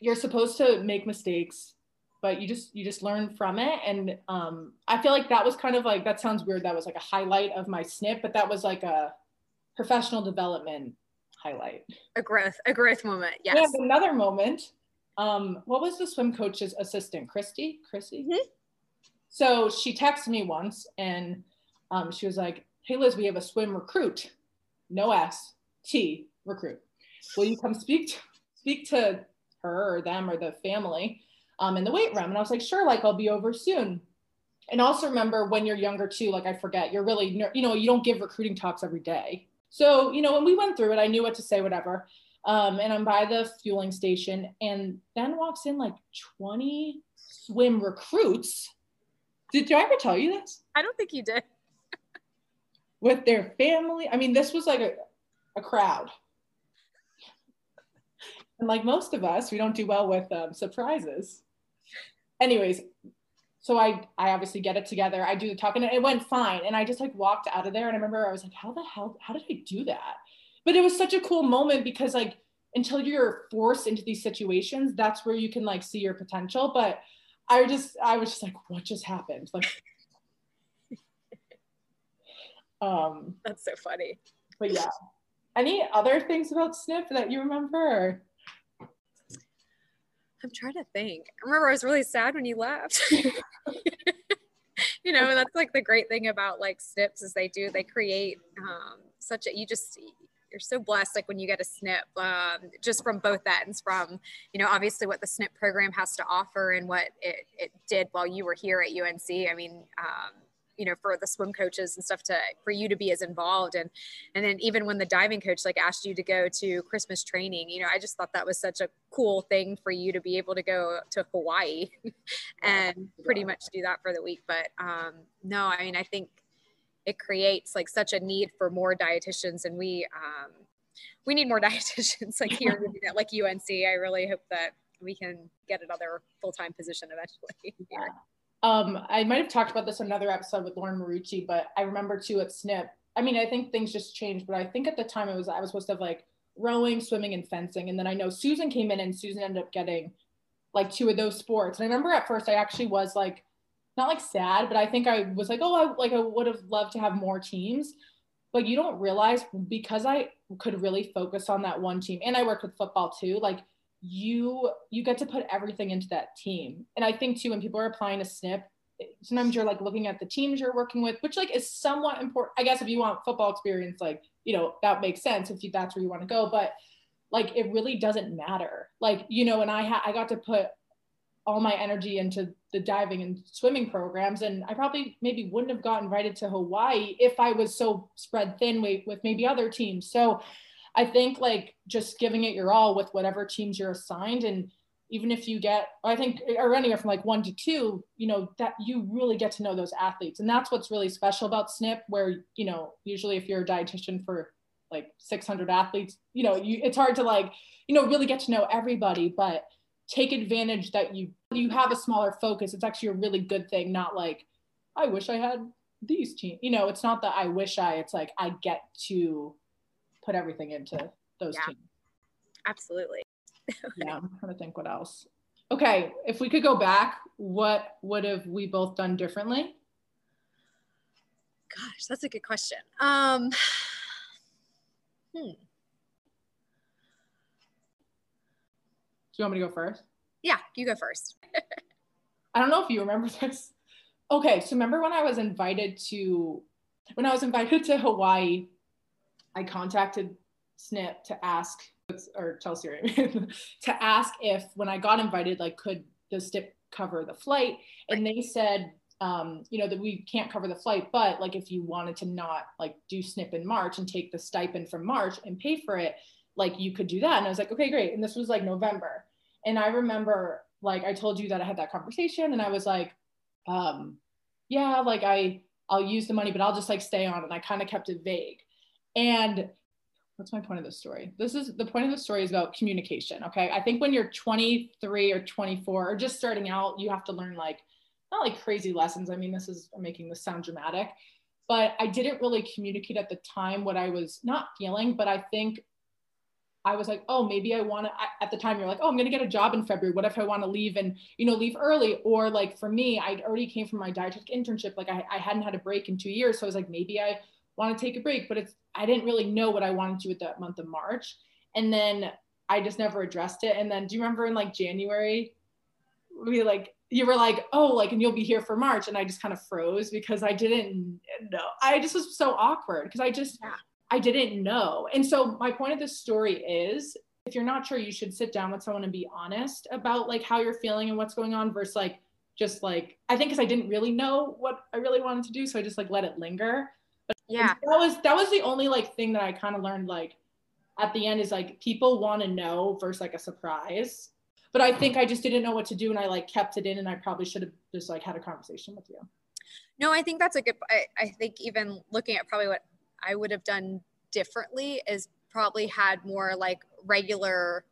you're supposed to make mistakes, but you just you just learn from it. And um, I feel like that was kind of like that sounds weird. That was like a highlight of my snip but that was like a professional development highlight. A growth, a growth moment. Yes. Another moment. Um, what was the swim coach's assistant, Christy? Christy. Mm-hmm. So she texted me once, and um, she was like, hey Liz, we have a swim recruit, no S, T recruit. Will you come speak to, speak to her or them or the family um, in the weight room? And I was like, sure, like I'll be over soon. And also remember when you're younger too, like I forget, you're really, you know, you don't give recruiting talks every day. So, you know, when we went through it, I knew what to say, whatever. Um, and I'm by the fueling station, and then walks in like 20 swim recruits. Did, did I ever tell you this? I don't think you did with their family. I mean, this was like a, a crowd. And like most of us, we don't do well with um, surprises. Anyways, so I I obviously get it together. I do the talk and it went fine. And I just like walked out of there and I remember I was like, how the hell, how did I do that? But it was such a cool moment because like until you're forced into these situations, that's where you can like see your potential. But I just I was just like, what just happened? Like um, That's so funny. But yeah. Any other things about SNP that you remember? I'm trying to think. I remember I was really sad when you left. you know, that's like the great thing about like SNPs is they do, they create um, such a, you just, you're so blessed like when you get a SNP um, just from both ends from you know obviously what the SNP program has to offer and what it, it did while you were here at unc i mean um, you know for the swim coaches and stuff to for you to be as involved. And and then even when the diving coach like asked you to go to christmas training you know i just thought that was such a cool thing for you to be able to go to hawaii and pretty much do that for the week. But um no i mean i think it creates like such a need for more dietitians. And we um we need more dietitians like here at like unc i really hope that we can get another full-time position eventually. Yeah. Um, I might have talked about this in another episode with Lauren Marucci, but I remember too at SNP. I mean, I think things just changed, but I think at the time it was I was supposed to have like rowing, swimming, and fencing, and then I know Susan came in and Susan ended up getting like two of those sports. And I remember at first I actually was like not like sad, but I think I was like, oh, I like I would have loved to have more teams. but you don't realize because I could really focus on that one team and I work with football too, like you you get to put everything into that team. And I think too when people are applying a snip, sometimes you're like looking at the teams you're working with, which like is somewhat important. I guess if you want football experience, like, you know, that makes sense if you that's where you want to go. But like it really doesn't matter. Like, you know, and I had I got to put all my energy into the diving and swimming programs and i probably maybe wouldn't have got invited to hawaii if i was so spread thin with, with maybe other teams so i think like just giving it your all with whatever teams you're assigned and even if you get i think or anywhere from like one to two you know that you really get to know those athletes. And that's what's really special about snip where you know usually if you're a dietitian for like 600 athletes you know you it's hard to like you know really get to know everybody but take advantage that you you have a smaller focus. It's actually a really good thing not like i wish i had these teams you know it's not that i wish i it's like i get to put everything into those yeah, teams. Absolutely. Yeah i'm trying to think what else. Okay if we could go back what would have we both done differently? Gosh that's a good question. Um hmm. Do you want me to go first? Yeah, you go first. I don't know if you remember this. Okay, so remember when I was invited to when I was invited to Hawaii, I contacted Snip to ask or Chelsea to ask if when I got invited, like could the Snip cover the flight? And they said, um, you know, that we can't cover the flight, but like if you wanted to not like do Snip in March and take the stipend from March and pay for it, like you could do that. And I was like, okay, great. And this was like November. And I remember like I told you that I had that conversation and I was like, um, yeah, like I I'll use the money, but I'll just like stay on. And I kind of kept it vague. And what's my point of the story? This is the point of the story is about communication. Okay. I think when you're 23 or 24 or just starting out, you have to learn like not like crazy lessons. I mean, this is I'm making this sound dramatic, but I didn't really communicate at the time what I was not feeling. But I think I was like, oh, maybe I want to. At the time, you're like, oh, I'm going to get a job in February. What if I want to leave and you know leave early? Or like for me, I already came from my dietetic internship. Like I, I hadn't had a break in two years, so I was like, maybe I want to take a break. But it's I didn't really know what I wanted to with that month of March, and then I just never addressed it. And then do you remember in like January, we like you were like, oh, like, and you'll be here for March, and I just kind of froze because I didn't know. I just was so awkward because I just. Yeah I didn't know. And so my point of this story is if you're not sure, you should sit down with someone and be honest about like how you're feeling and what's going on versus like just like I think because I didn't really know what I really wanted to do. So I just like let it linger. Yeah. That was that was the only like thing that I kind of learned like at the end is like people want to know versus like a surprise. But I think I just didn't know what to do and I like kept it in and I probably should have just like had a conversation with you. No, I think that's a good I, I think even looking at probably what I would have done differently is probably had more like regular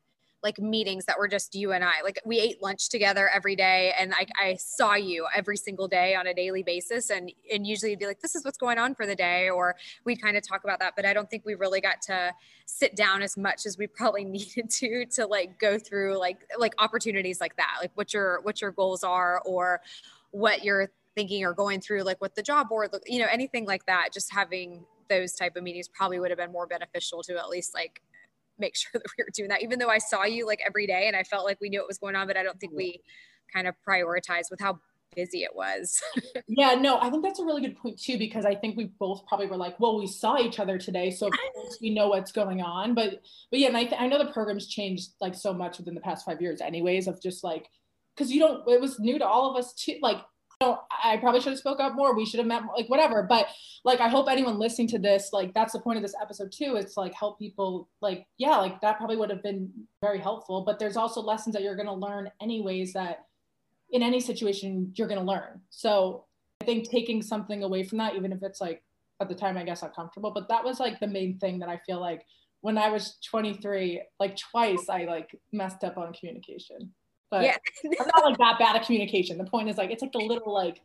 like meetings that were just you and I. Like we ate lunch together every day and I, I saw you every single day on a daily basis. And and usually you'd be like, this is what's going on for the day, or we'd kind of talk about that. But I don't think we really got to sit down as much as we probably needed to to like go through like like opportunities like that, like what your what your goals are or what you're thinking or going through like with the job board, you know, anything like that, just having those type of meetings probably would have been more beneficial to at least like make sure that we were doing that even though i saw you like every day and i felt like we knew what was going on but i don't think we kind of prioritized with how busy it was. Yeah no i think that's a really good point too because i think we both probably were like well we saw each other today so we know what's going on. But but yeah and I, th- I know the program's changed like so much within the past five years anyways of just like because you don't it was new to all of us too like I probably should have spoke up more. We should have met more, like whatever. But like, I hope anyone listening to this, like, that's the point of this episode too. It's like help people. Like, yeah, like that probably would have been very helpful. But there's also lessons that you're going to learn anyways that in any situation you're going to learn. So I think taking something away from that, even if it's like at the time, I guess uncomfortable, but that was like the main thing that I feel like when I was 23, like twice I like messed up on communication. But yeah. I'm not like that bad at communication. The point is like it's like the little like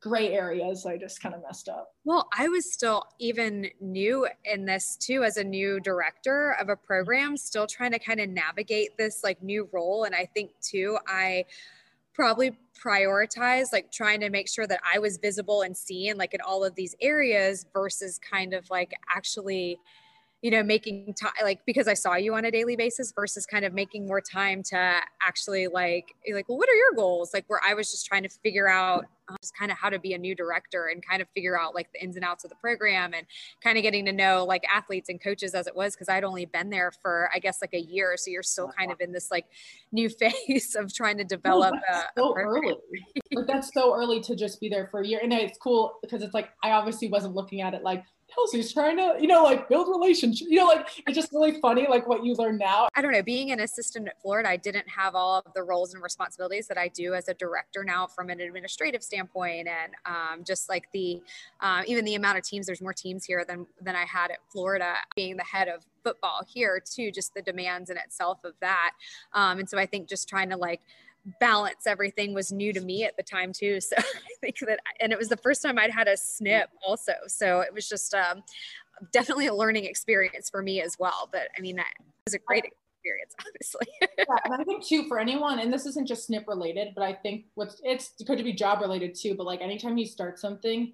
gray areas I just kind of messed up. Well, I was still even new in this too as a new director of a program, still trying to kind of navigate this like new role. And I think too, I probably prioritize like trying to make sure that I was visible and seen like in all of these areas versus kind of like actually you know making time like because i saw you on a daily basis versus kind of making more time to actually like like well what are your goals? Like where i was just trying to figure out um, just kind of how to be a new director and kind of figure out like the ins and outs of the program and kind of getting to know like athletes and coaches as it was because i'd only been there for i guess like a year. So you're still kind of in this like new phase of trying to develop no, a, so a early. Like that's so early to just be there for a year. And it's cool because it's like i obviously wasn't looking at it like Kelsey's trying to, you know, like build relationships. You know, like it's just really funny, like what you learn now. I don't know. Being an assistant at Florida, I didn't have all of the roles and responsibilities that I do as a director now from an administrative standpoint, and um, just like the uh, even the amount of teams. There's more teams here than than I had at Florida. Being the head of football here too, just the demands in itself of that. Um, and so I think just trying to like balance everything was new to me at the time too. So I think that, and it was the first time I'd had a snip also. So it was just um, definitely a learning experience for me as well. But I mean, it was a great experience, obviously. yeah, and I think too for anyone, and this isn't just snip related, but I think what's it's could be job related too. But like anytime you start something,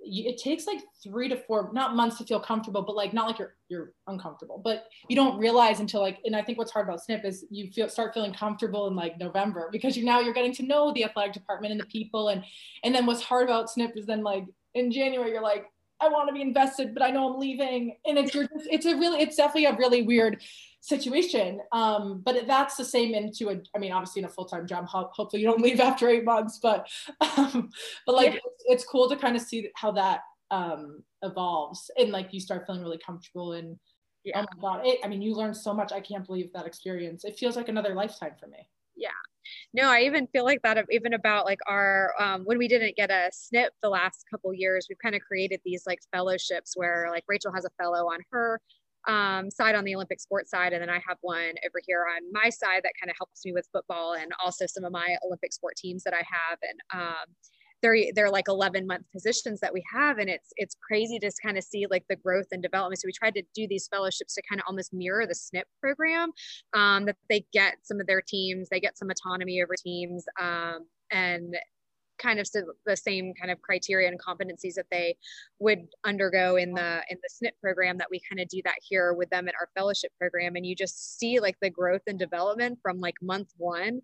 it takes like three to four not months to feel comfortable but like not like you're you're uncomfortable but you don't realize until like and i think what's hard about snip is you feel start feeling comfortable in like november because you're now you're getting to know the athletic department and the people and and then what's hard about snip is then like in january you're like i want to be invested but i know i'm leaving and it's just it's a really it's definitely a really weird situation. Um, but that's the same into a, I mean, obviously in a full-time job, ho- hopefully you don't leave after eight months, but, um, but like, yeah. it's, it's, cool to kind of see how that um, evolves and like you start feeling really comfortable and yeah. oh my God, it, I mean, you learn so much. I can't believe that experience. It feels like another lifetime for me. No, I even feel like that even about like our um, when we didn't get a snip the last couple years, we've kind of created these like fellowships where like Rachel has a fellow on her um, side on the Olympic sports side. And then I have one over here on my side that kind of helps me with football and also some of my Olympic sport teams that I have. And um, they're, they're like 11 month positions that we have. And it's, it's crazy to kind of see like the growth and development. So we tried to do these fellowships to kind of almost mirror the SNP program um, that they get some of their teams, they get some autonomy over teams. Um, and kind of the same kind of criteria and competencies that they would undergo in the in the SNP program that we kind of do that here with them in our fellowship program and you just see like the growth and development from like month one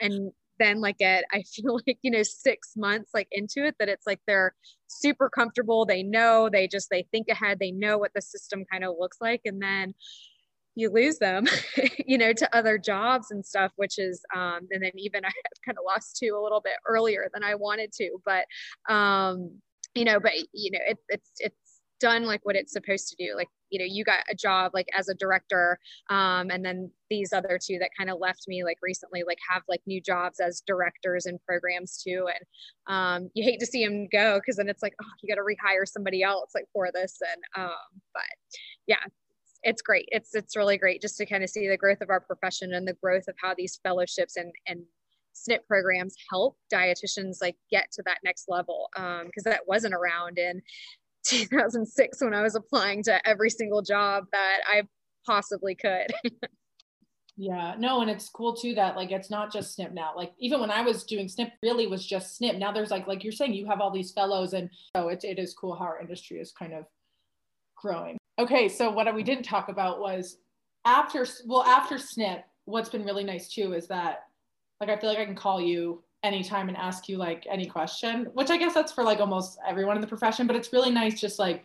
and then like at i feel like you know six months like into it that it's like they're super comfortable they know they just they think ahead they know what the system kind of looks like and then you lose them, you know, to other jobs and stuff, which is, um, and then even I kind of lost two a little bit earlier than I wanted to, but, um, you know, but you know, it, it's, it's done like what it's supposed to do. Like, you know, you got a job like as a director, um, and then these other two that kind of left me like recently, like have like new jobs as directors and programs too. And um, you hate to see them go because then it's like, oh, you got to rehire somebody else like for this. And um, but yeah, it's great. It's it's really great just to kind of see the growth of our profession and the growth of how these fellowships and and SNP programs help dietitians like get to that next level because um, that wasn't around in 2006 when I was applying to every single job that I possibly could. yeah, no, and it's cool too that like it's not just SNP now. Like even when I was doing SNP, really was just SNP. Now there's like like you're saying, you have all these fellows, and so it, it is cool how our industry is kind of growing. Okay, so what we didn't talk about was after, well, after SNP, what's been really nice too is that, like, I feel like I can call you anytime and ask you like any question, which I guess that's for like almost everyone in the profession, but it's really nice just like,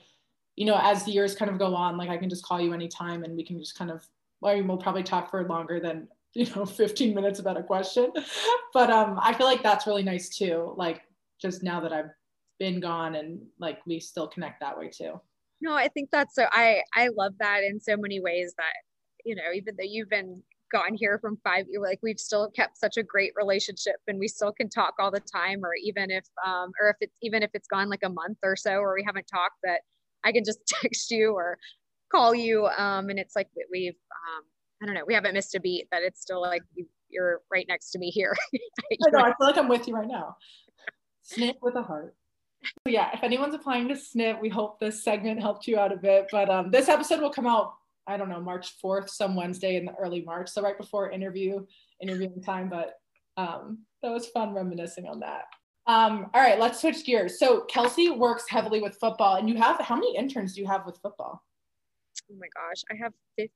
you know, as the years kind of go on, like I can just call you anytime and we can just kind of, well, we'll probably talk for longer than, you know, 15 minutes about a question. but um, I feel like that's really nice too. Like just now that I've been gone and like we still connect that way too no i think that's so i i love that in so many ways that you know even though you've been gone here from five years like we've still kept such a great relationship and we still can talk all the time or even if um or if it's even if it's gone like a month or so or we haven't talked that i can just text you or call you um and it's like we've um i don't know we haven't missed a beat that it's still like you, you're right next to me here I know i feel like i'm with you right now snip with a heart yeah, if anyone's applying to SNP, we hope this segment helped you out a bit. But um, this episode will come out, I don't know, March 4th, some Wednesday in the early March. So right before interview, interviewing time. But um, that was fun reminiscing on that. Um, all right, let's switch gears. So Kelsey works heavily with football, and you have how many interns do you have with football? Oh my gosh, I have 15,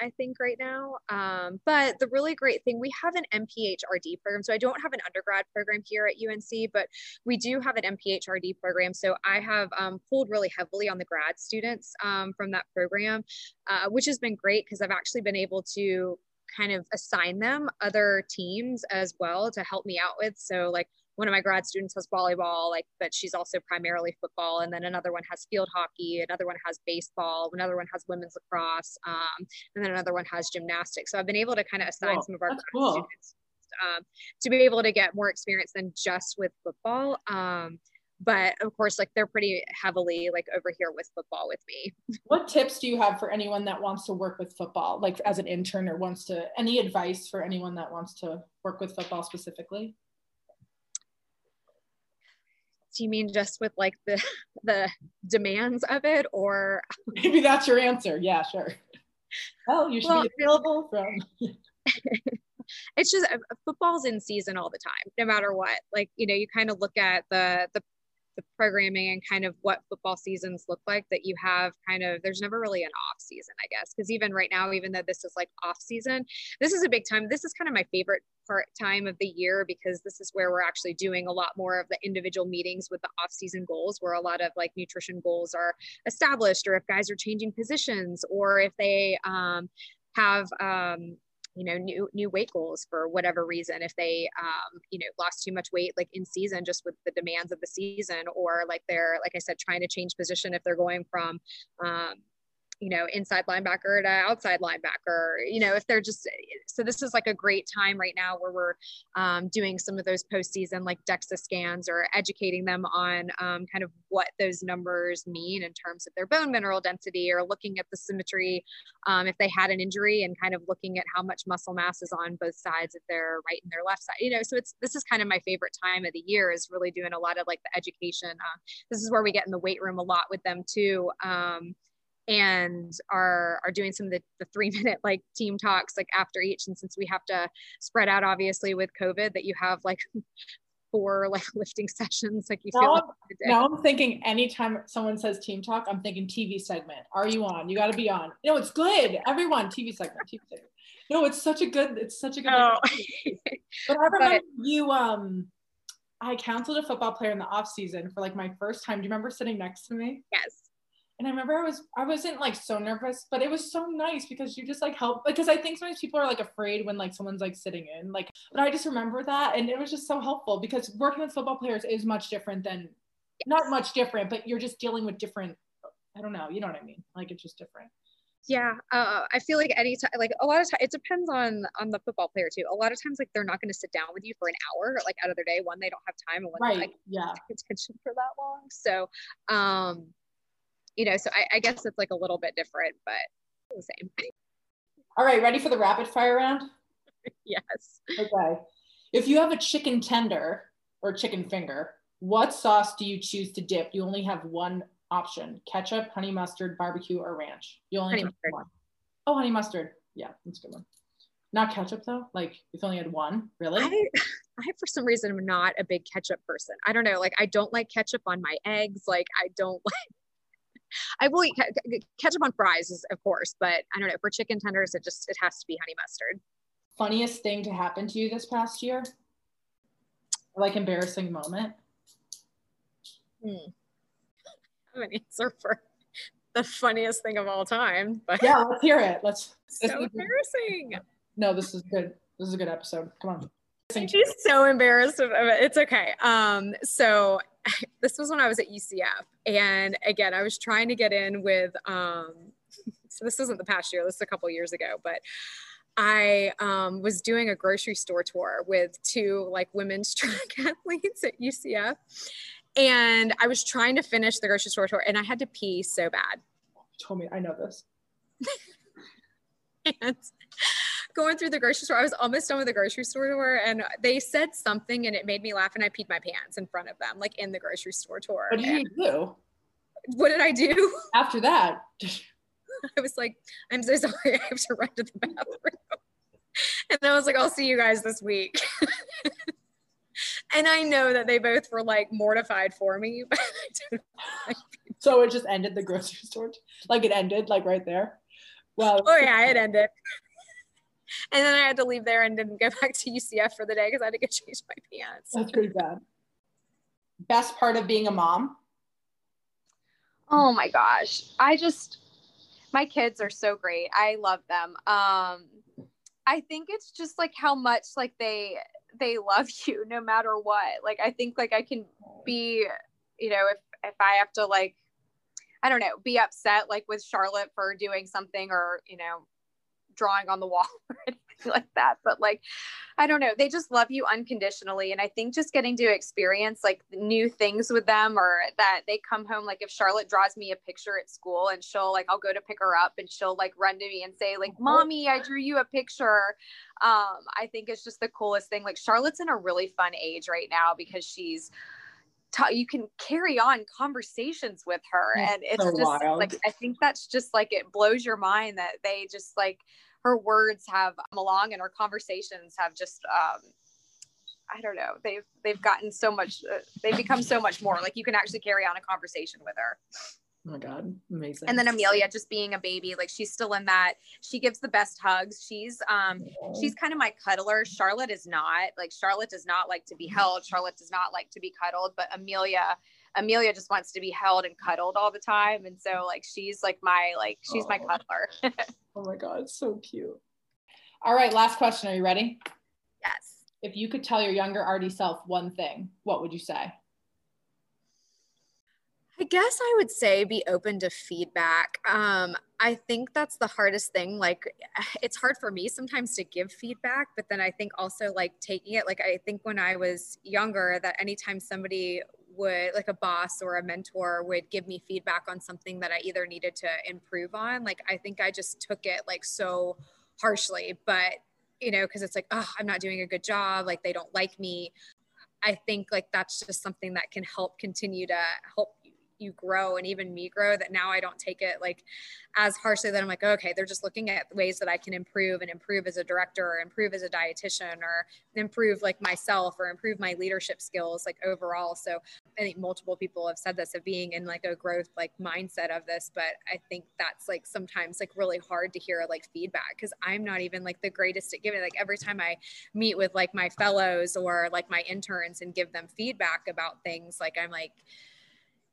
I think, right now. Um, but the really great thing, we have an MPHRD program. So I don't have an undergrad program here at UNC, but we do have an MPHRD program. So I have um, pulled really heavily on the grad students um, from that program, uh, which has been great because I've actually been able to kind of assign them other teams as well to help me out with. So like one of my grad students has volleyball, like, but she's also primarily football. And then another one has field hockey, another one has baseball, another one has women's lacrosse, um, and then another one has gymnastics. So I've been able to kind of assign some of our grad cool. students um, to be able to get more experience than just with football. Um, but of course, like they're pretty heavily like over here with football with me. What tips do you have for anyone that wants to work with football, like as an intern or wants to? Any advice for anyone that wants to work with football specifically? Do you mean just with like the the demands of it or? Maybe that's your answer. Yeah sure. Well you should well, be available from it's just uh, football's in season all the time no matter what. Like you know you kind of look at the the the programming and kind of what football seasons look like that you have kind of there's never really an off season i guess. Because even right now even though this is like off season this is a big time this is kind of my favorite part time of the year because this is where we're actually doing a lot more of the individual meetings with the off season goals where a lot of like nutrition goals are established or if guys are changing positions or if they um, have um, you know new new weight goals for whatever reason if they um, you know lost too much weight like in season just with the demands of the season or like they're like i said trying to change position if they're going from um, you know, inside linebacker to outside linebacker, you know, if they're just, so this is like a great time right now where we're um, doing some of those postseason like DEXA scans or educating them on um, kind of what those numbers mean in terms of their bone mineral density or looking at the symmetry um, if they had an injury and kind of looking at how much muscle mass is on both sides if they're right and their left side, you know, so it's, this is kind of my favorite time of the year is really doing a lot of like the education. Uh, this is where we get in the weight room a lot with them too. Um, and are are doing some of the, the three minute like team talks like after each. And since we have to spread out obviously with covid that you have like four like lifting sessions like you now, feel like now i'm thinking anytime someone says team talk i'm thinking tv segment. Are you on? You got to be on. No it's good. Everyone tv segment tv segment. No it's such a good it's such a good oh. but i remember but, you um i counseled a football player in the off season for like my first time. Do you remember sitting next to me? Yes and I remember I was I wasn't like so nervous, but it was so nice because you just like help because I think sometimes people are like afraid when like someone's like sitting in like but I just remember that and it was just so helpful because working with football players is much different than not much different, but you're just dealing with different I don't know, you know what I mean? Like it's just different. Yeah, uh, I feel like any time, like a lot of time, it depends on on the football player too. A lot of times, like they're not going to sit down with you for an hour, like out of their day. One, they don't have time, and one, right. like, yeah, attention for that long. So, um, you know, so I, I guess it's like a little bit different, but the same. All right, ready for the rapid fire round? yes. Okay. If you have a chicken tender or chicken finger, what sauce do you choose to dip? You only have one option ketchup, honey mustard, barbecue, or ranch. You only have one. Oh, honey mustard. Yeah, that's a good one. Not ketchup though. Like if only had one, really? I, I for some reason am not a big ketchup person. I don't know. Like I don't like ketchup on my eggs. Like I don't like I will eat ketchup on fries, is, of course, but I don't know for chicken tenders, it just it has to be honey mustard. Funniest thing to happen to you this past year? Like embarrassing moment? Hmm. I have an answer for the funniest thing of all time, but yeah, let's hear it. Let's. So embarrassing. No, this is good. This is a good episode. Come on. She's so embarrassed of it. It's okay. Um, so this was when I was at UCF. And again, I was trying to get in with, um, so this isn't the past year, this is a couple years ago, but I um, was doing a grocery store tour with two like women's track athletes at UCF. And I was trying to finish the grocery store tour and I had to pee so bad. You told me, I know this. and going through the grocery store. I was almost done with the grocery store tour and they said something and it made me laugh and I peed my pants in front of them, like in the grocery store tour. What did you do? What did I do? After that. I was like, I'm so sorry. I have to run to the bathroom. and I was like, I'll see you guys this week. and I know that they both were like mortified for me. so it just ended the grocery store, like it ended like right there. Well, oh yeah, it ended. And then I had to leave there and didn't go back to UCF for the day because I had to go change my pants. That's pretty bad. Best part of being a mom? Oh my gosh. I just my kids are so great. I love them. Um I think it's just like how much like they they love you no matter what. Like I think like I can be, you know, if if I have to like I don't know, be upset like with Charlotte for doing something or, you know, drawing on the wall or anything like that. But like, I don't know, they just love you unconditionally. And I think just getting to experience like new things with them or that they come home, like if Charlotte draws me a picture at school and she'll like, I'll go to pick her up and she'll like run to me and say, like, mommy, I drew you a picture. Um, I think it's just the coolest thing. Like Charlotte's in a really fun age right now because she's, you can carry on conversations with her and it's so just wild. like i think that's just like it blows your mind that they just like her words have come along and her conversations have just um, I don't know. They've they've gotten so much. Uh, they've become so much more. Like you can actually carry on a conversation with her. Oh my god, amazing. And then Amelia just being a baby, like she's still in that. She gives the best hugs. She's um she's kind of my cuddler. Charlotte is not. Like Charlotte does not like to be held. Charlotte does not like to be cuddled, but Amelia Amelia just wants to be held and cuddled all the time. And so like she's like my like she's oh. my cuddler. oh my God, so cute. All right, last question. Are you ready? Yes. If you could tell your younger RD self one thing, what would you say? I guess I would say be open to feedback. Um, I think that's the hardest thing. Like, it's hard for me sometimes to give feedback, but then I think also like taking it. Like, I think when I was younger, that anytime somebody would like a boss or a mentor would give me feedback on something that I either needed to improve on. Like I think I just took it like so harshly, but you know, because it's like, oh, I'm not doing a good job. Like they don't like me. I think like that's just something that can help continue to help you grow and even me grow that now I don't take it like as harshly that I'm like, okay, they're just looking at ways that I can improve and improve as a director or improve as a dietitian or improve like myself or improve my leadership skills like overall. So I think multiple people have said this of being in like a growth like mindset of this, but I think that's like sometimes like really hard to hear like feedback because I'm not even like the greatest at giving like every time I meet with like my fellows or like my interns and give them feedback about things, like I'm like,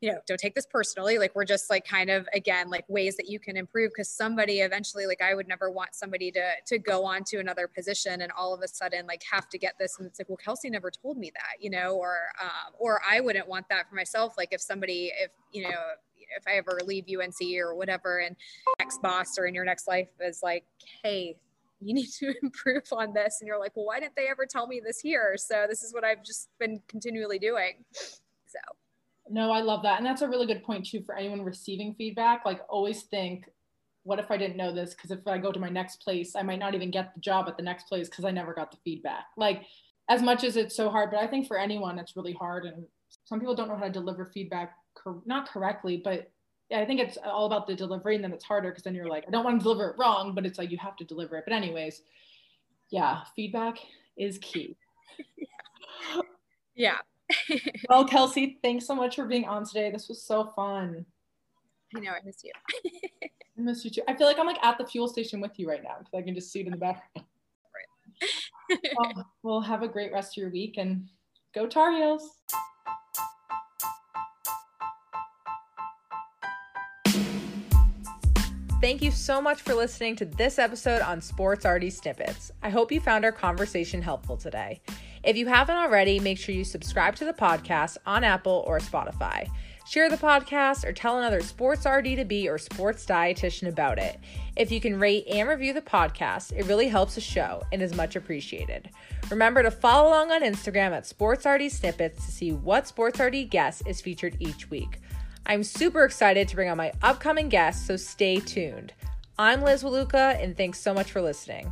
you know, don't take this personally. Like we're just like kind of again like ways that you can improve because somebody eventually like I would never want somebody to to go on to another position and all of a sudden like have to get this and it's like well Kelsey never told me that you know or um, or I wouldn't want that for myself. Like if somebody if you know if I ever leave UNC or whatever and next boss or in your next life is like hey you need to improve on this and you're like well why didn't they ever tell me this here? So this is what I've just been continually doing. So no, I love that. And that's a really good point too for anyone receiving feedback. Like always think, what if I didn't know this? Because if I go to my next place, I might not even get the job at the next place because I never got the feedback. Like as much as it's so hard, but I think for anyone it's really hard. And some people don't know how to deliver feedback, cor- not correctly, but I think it's all about the delivery. And then it's harder because then you're like, I don't want to deliver it wrong, but it's like you have to deliver it. But anyways, yeah, feedback is key. yeah. well, Kelsey, thanks so much for being on today. This was so fun. I know, I miss you. I miss you too. I feel like I'm like at the fuel station with you right now because I can just see it in the background. Right. well, well, have a great rest of your week and go Tar Heels. Thank you so much for listening to this episode on Sports RD Snippets. I hope you found our conversation helpful today. If you haven't already, make sure you subscribe to the podcast on Apple or Spotify. Share the podcast or tell another sports RD to be or sports dietitian about it. If you can rate and review the podcast, it really helps the show and is much appreciated. Remember to follow along on Instagram at Sports RD Snippets to see what Sports RD guest is featured each week. I'm super excited to bring on my upcoming guests, so stay tuned. I'm Liz Wyluda, and thanks so much for listening.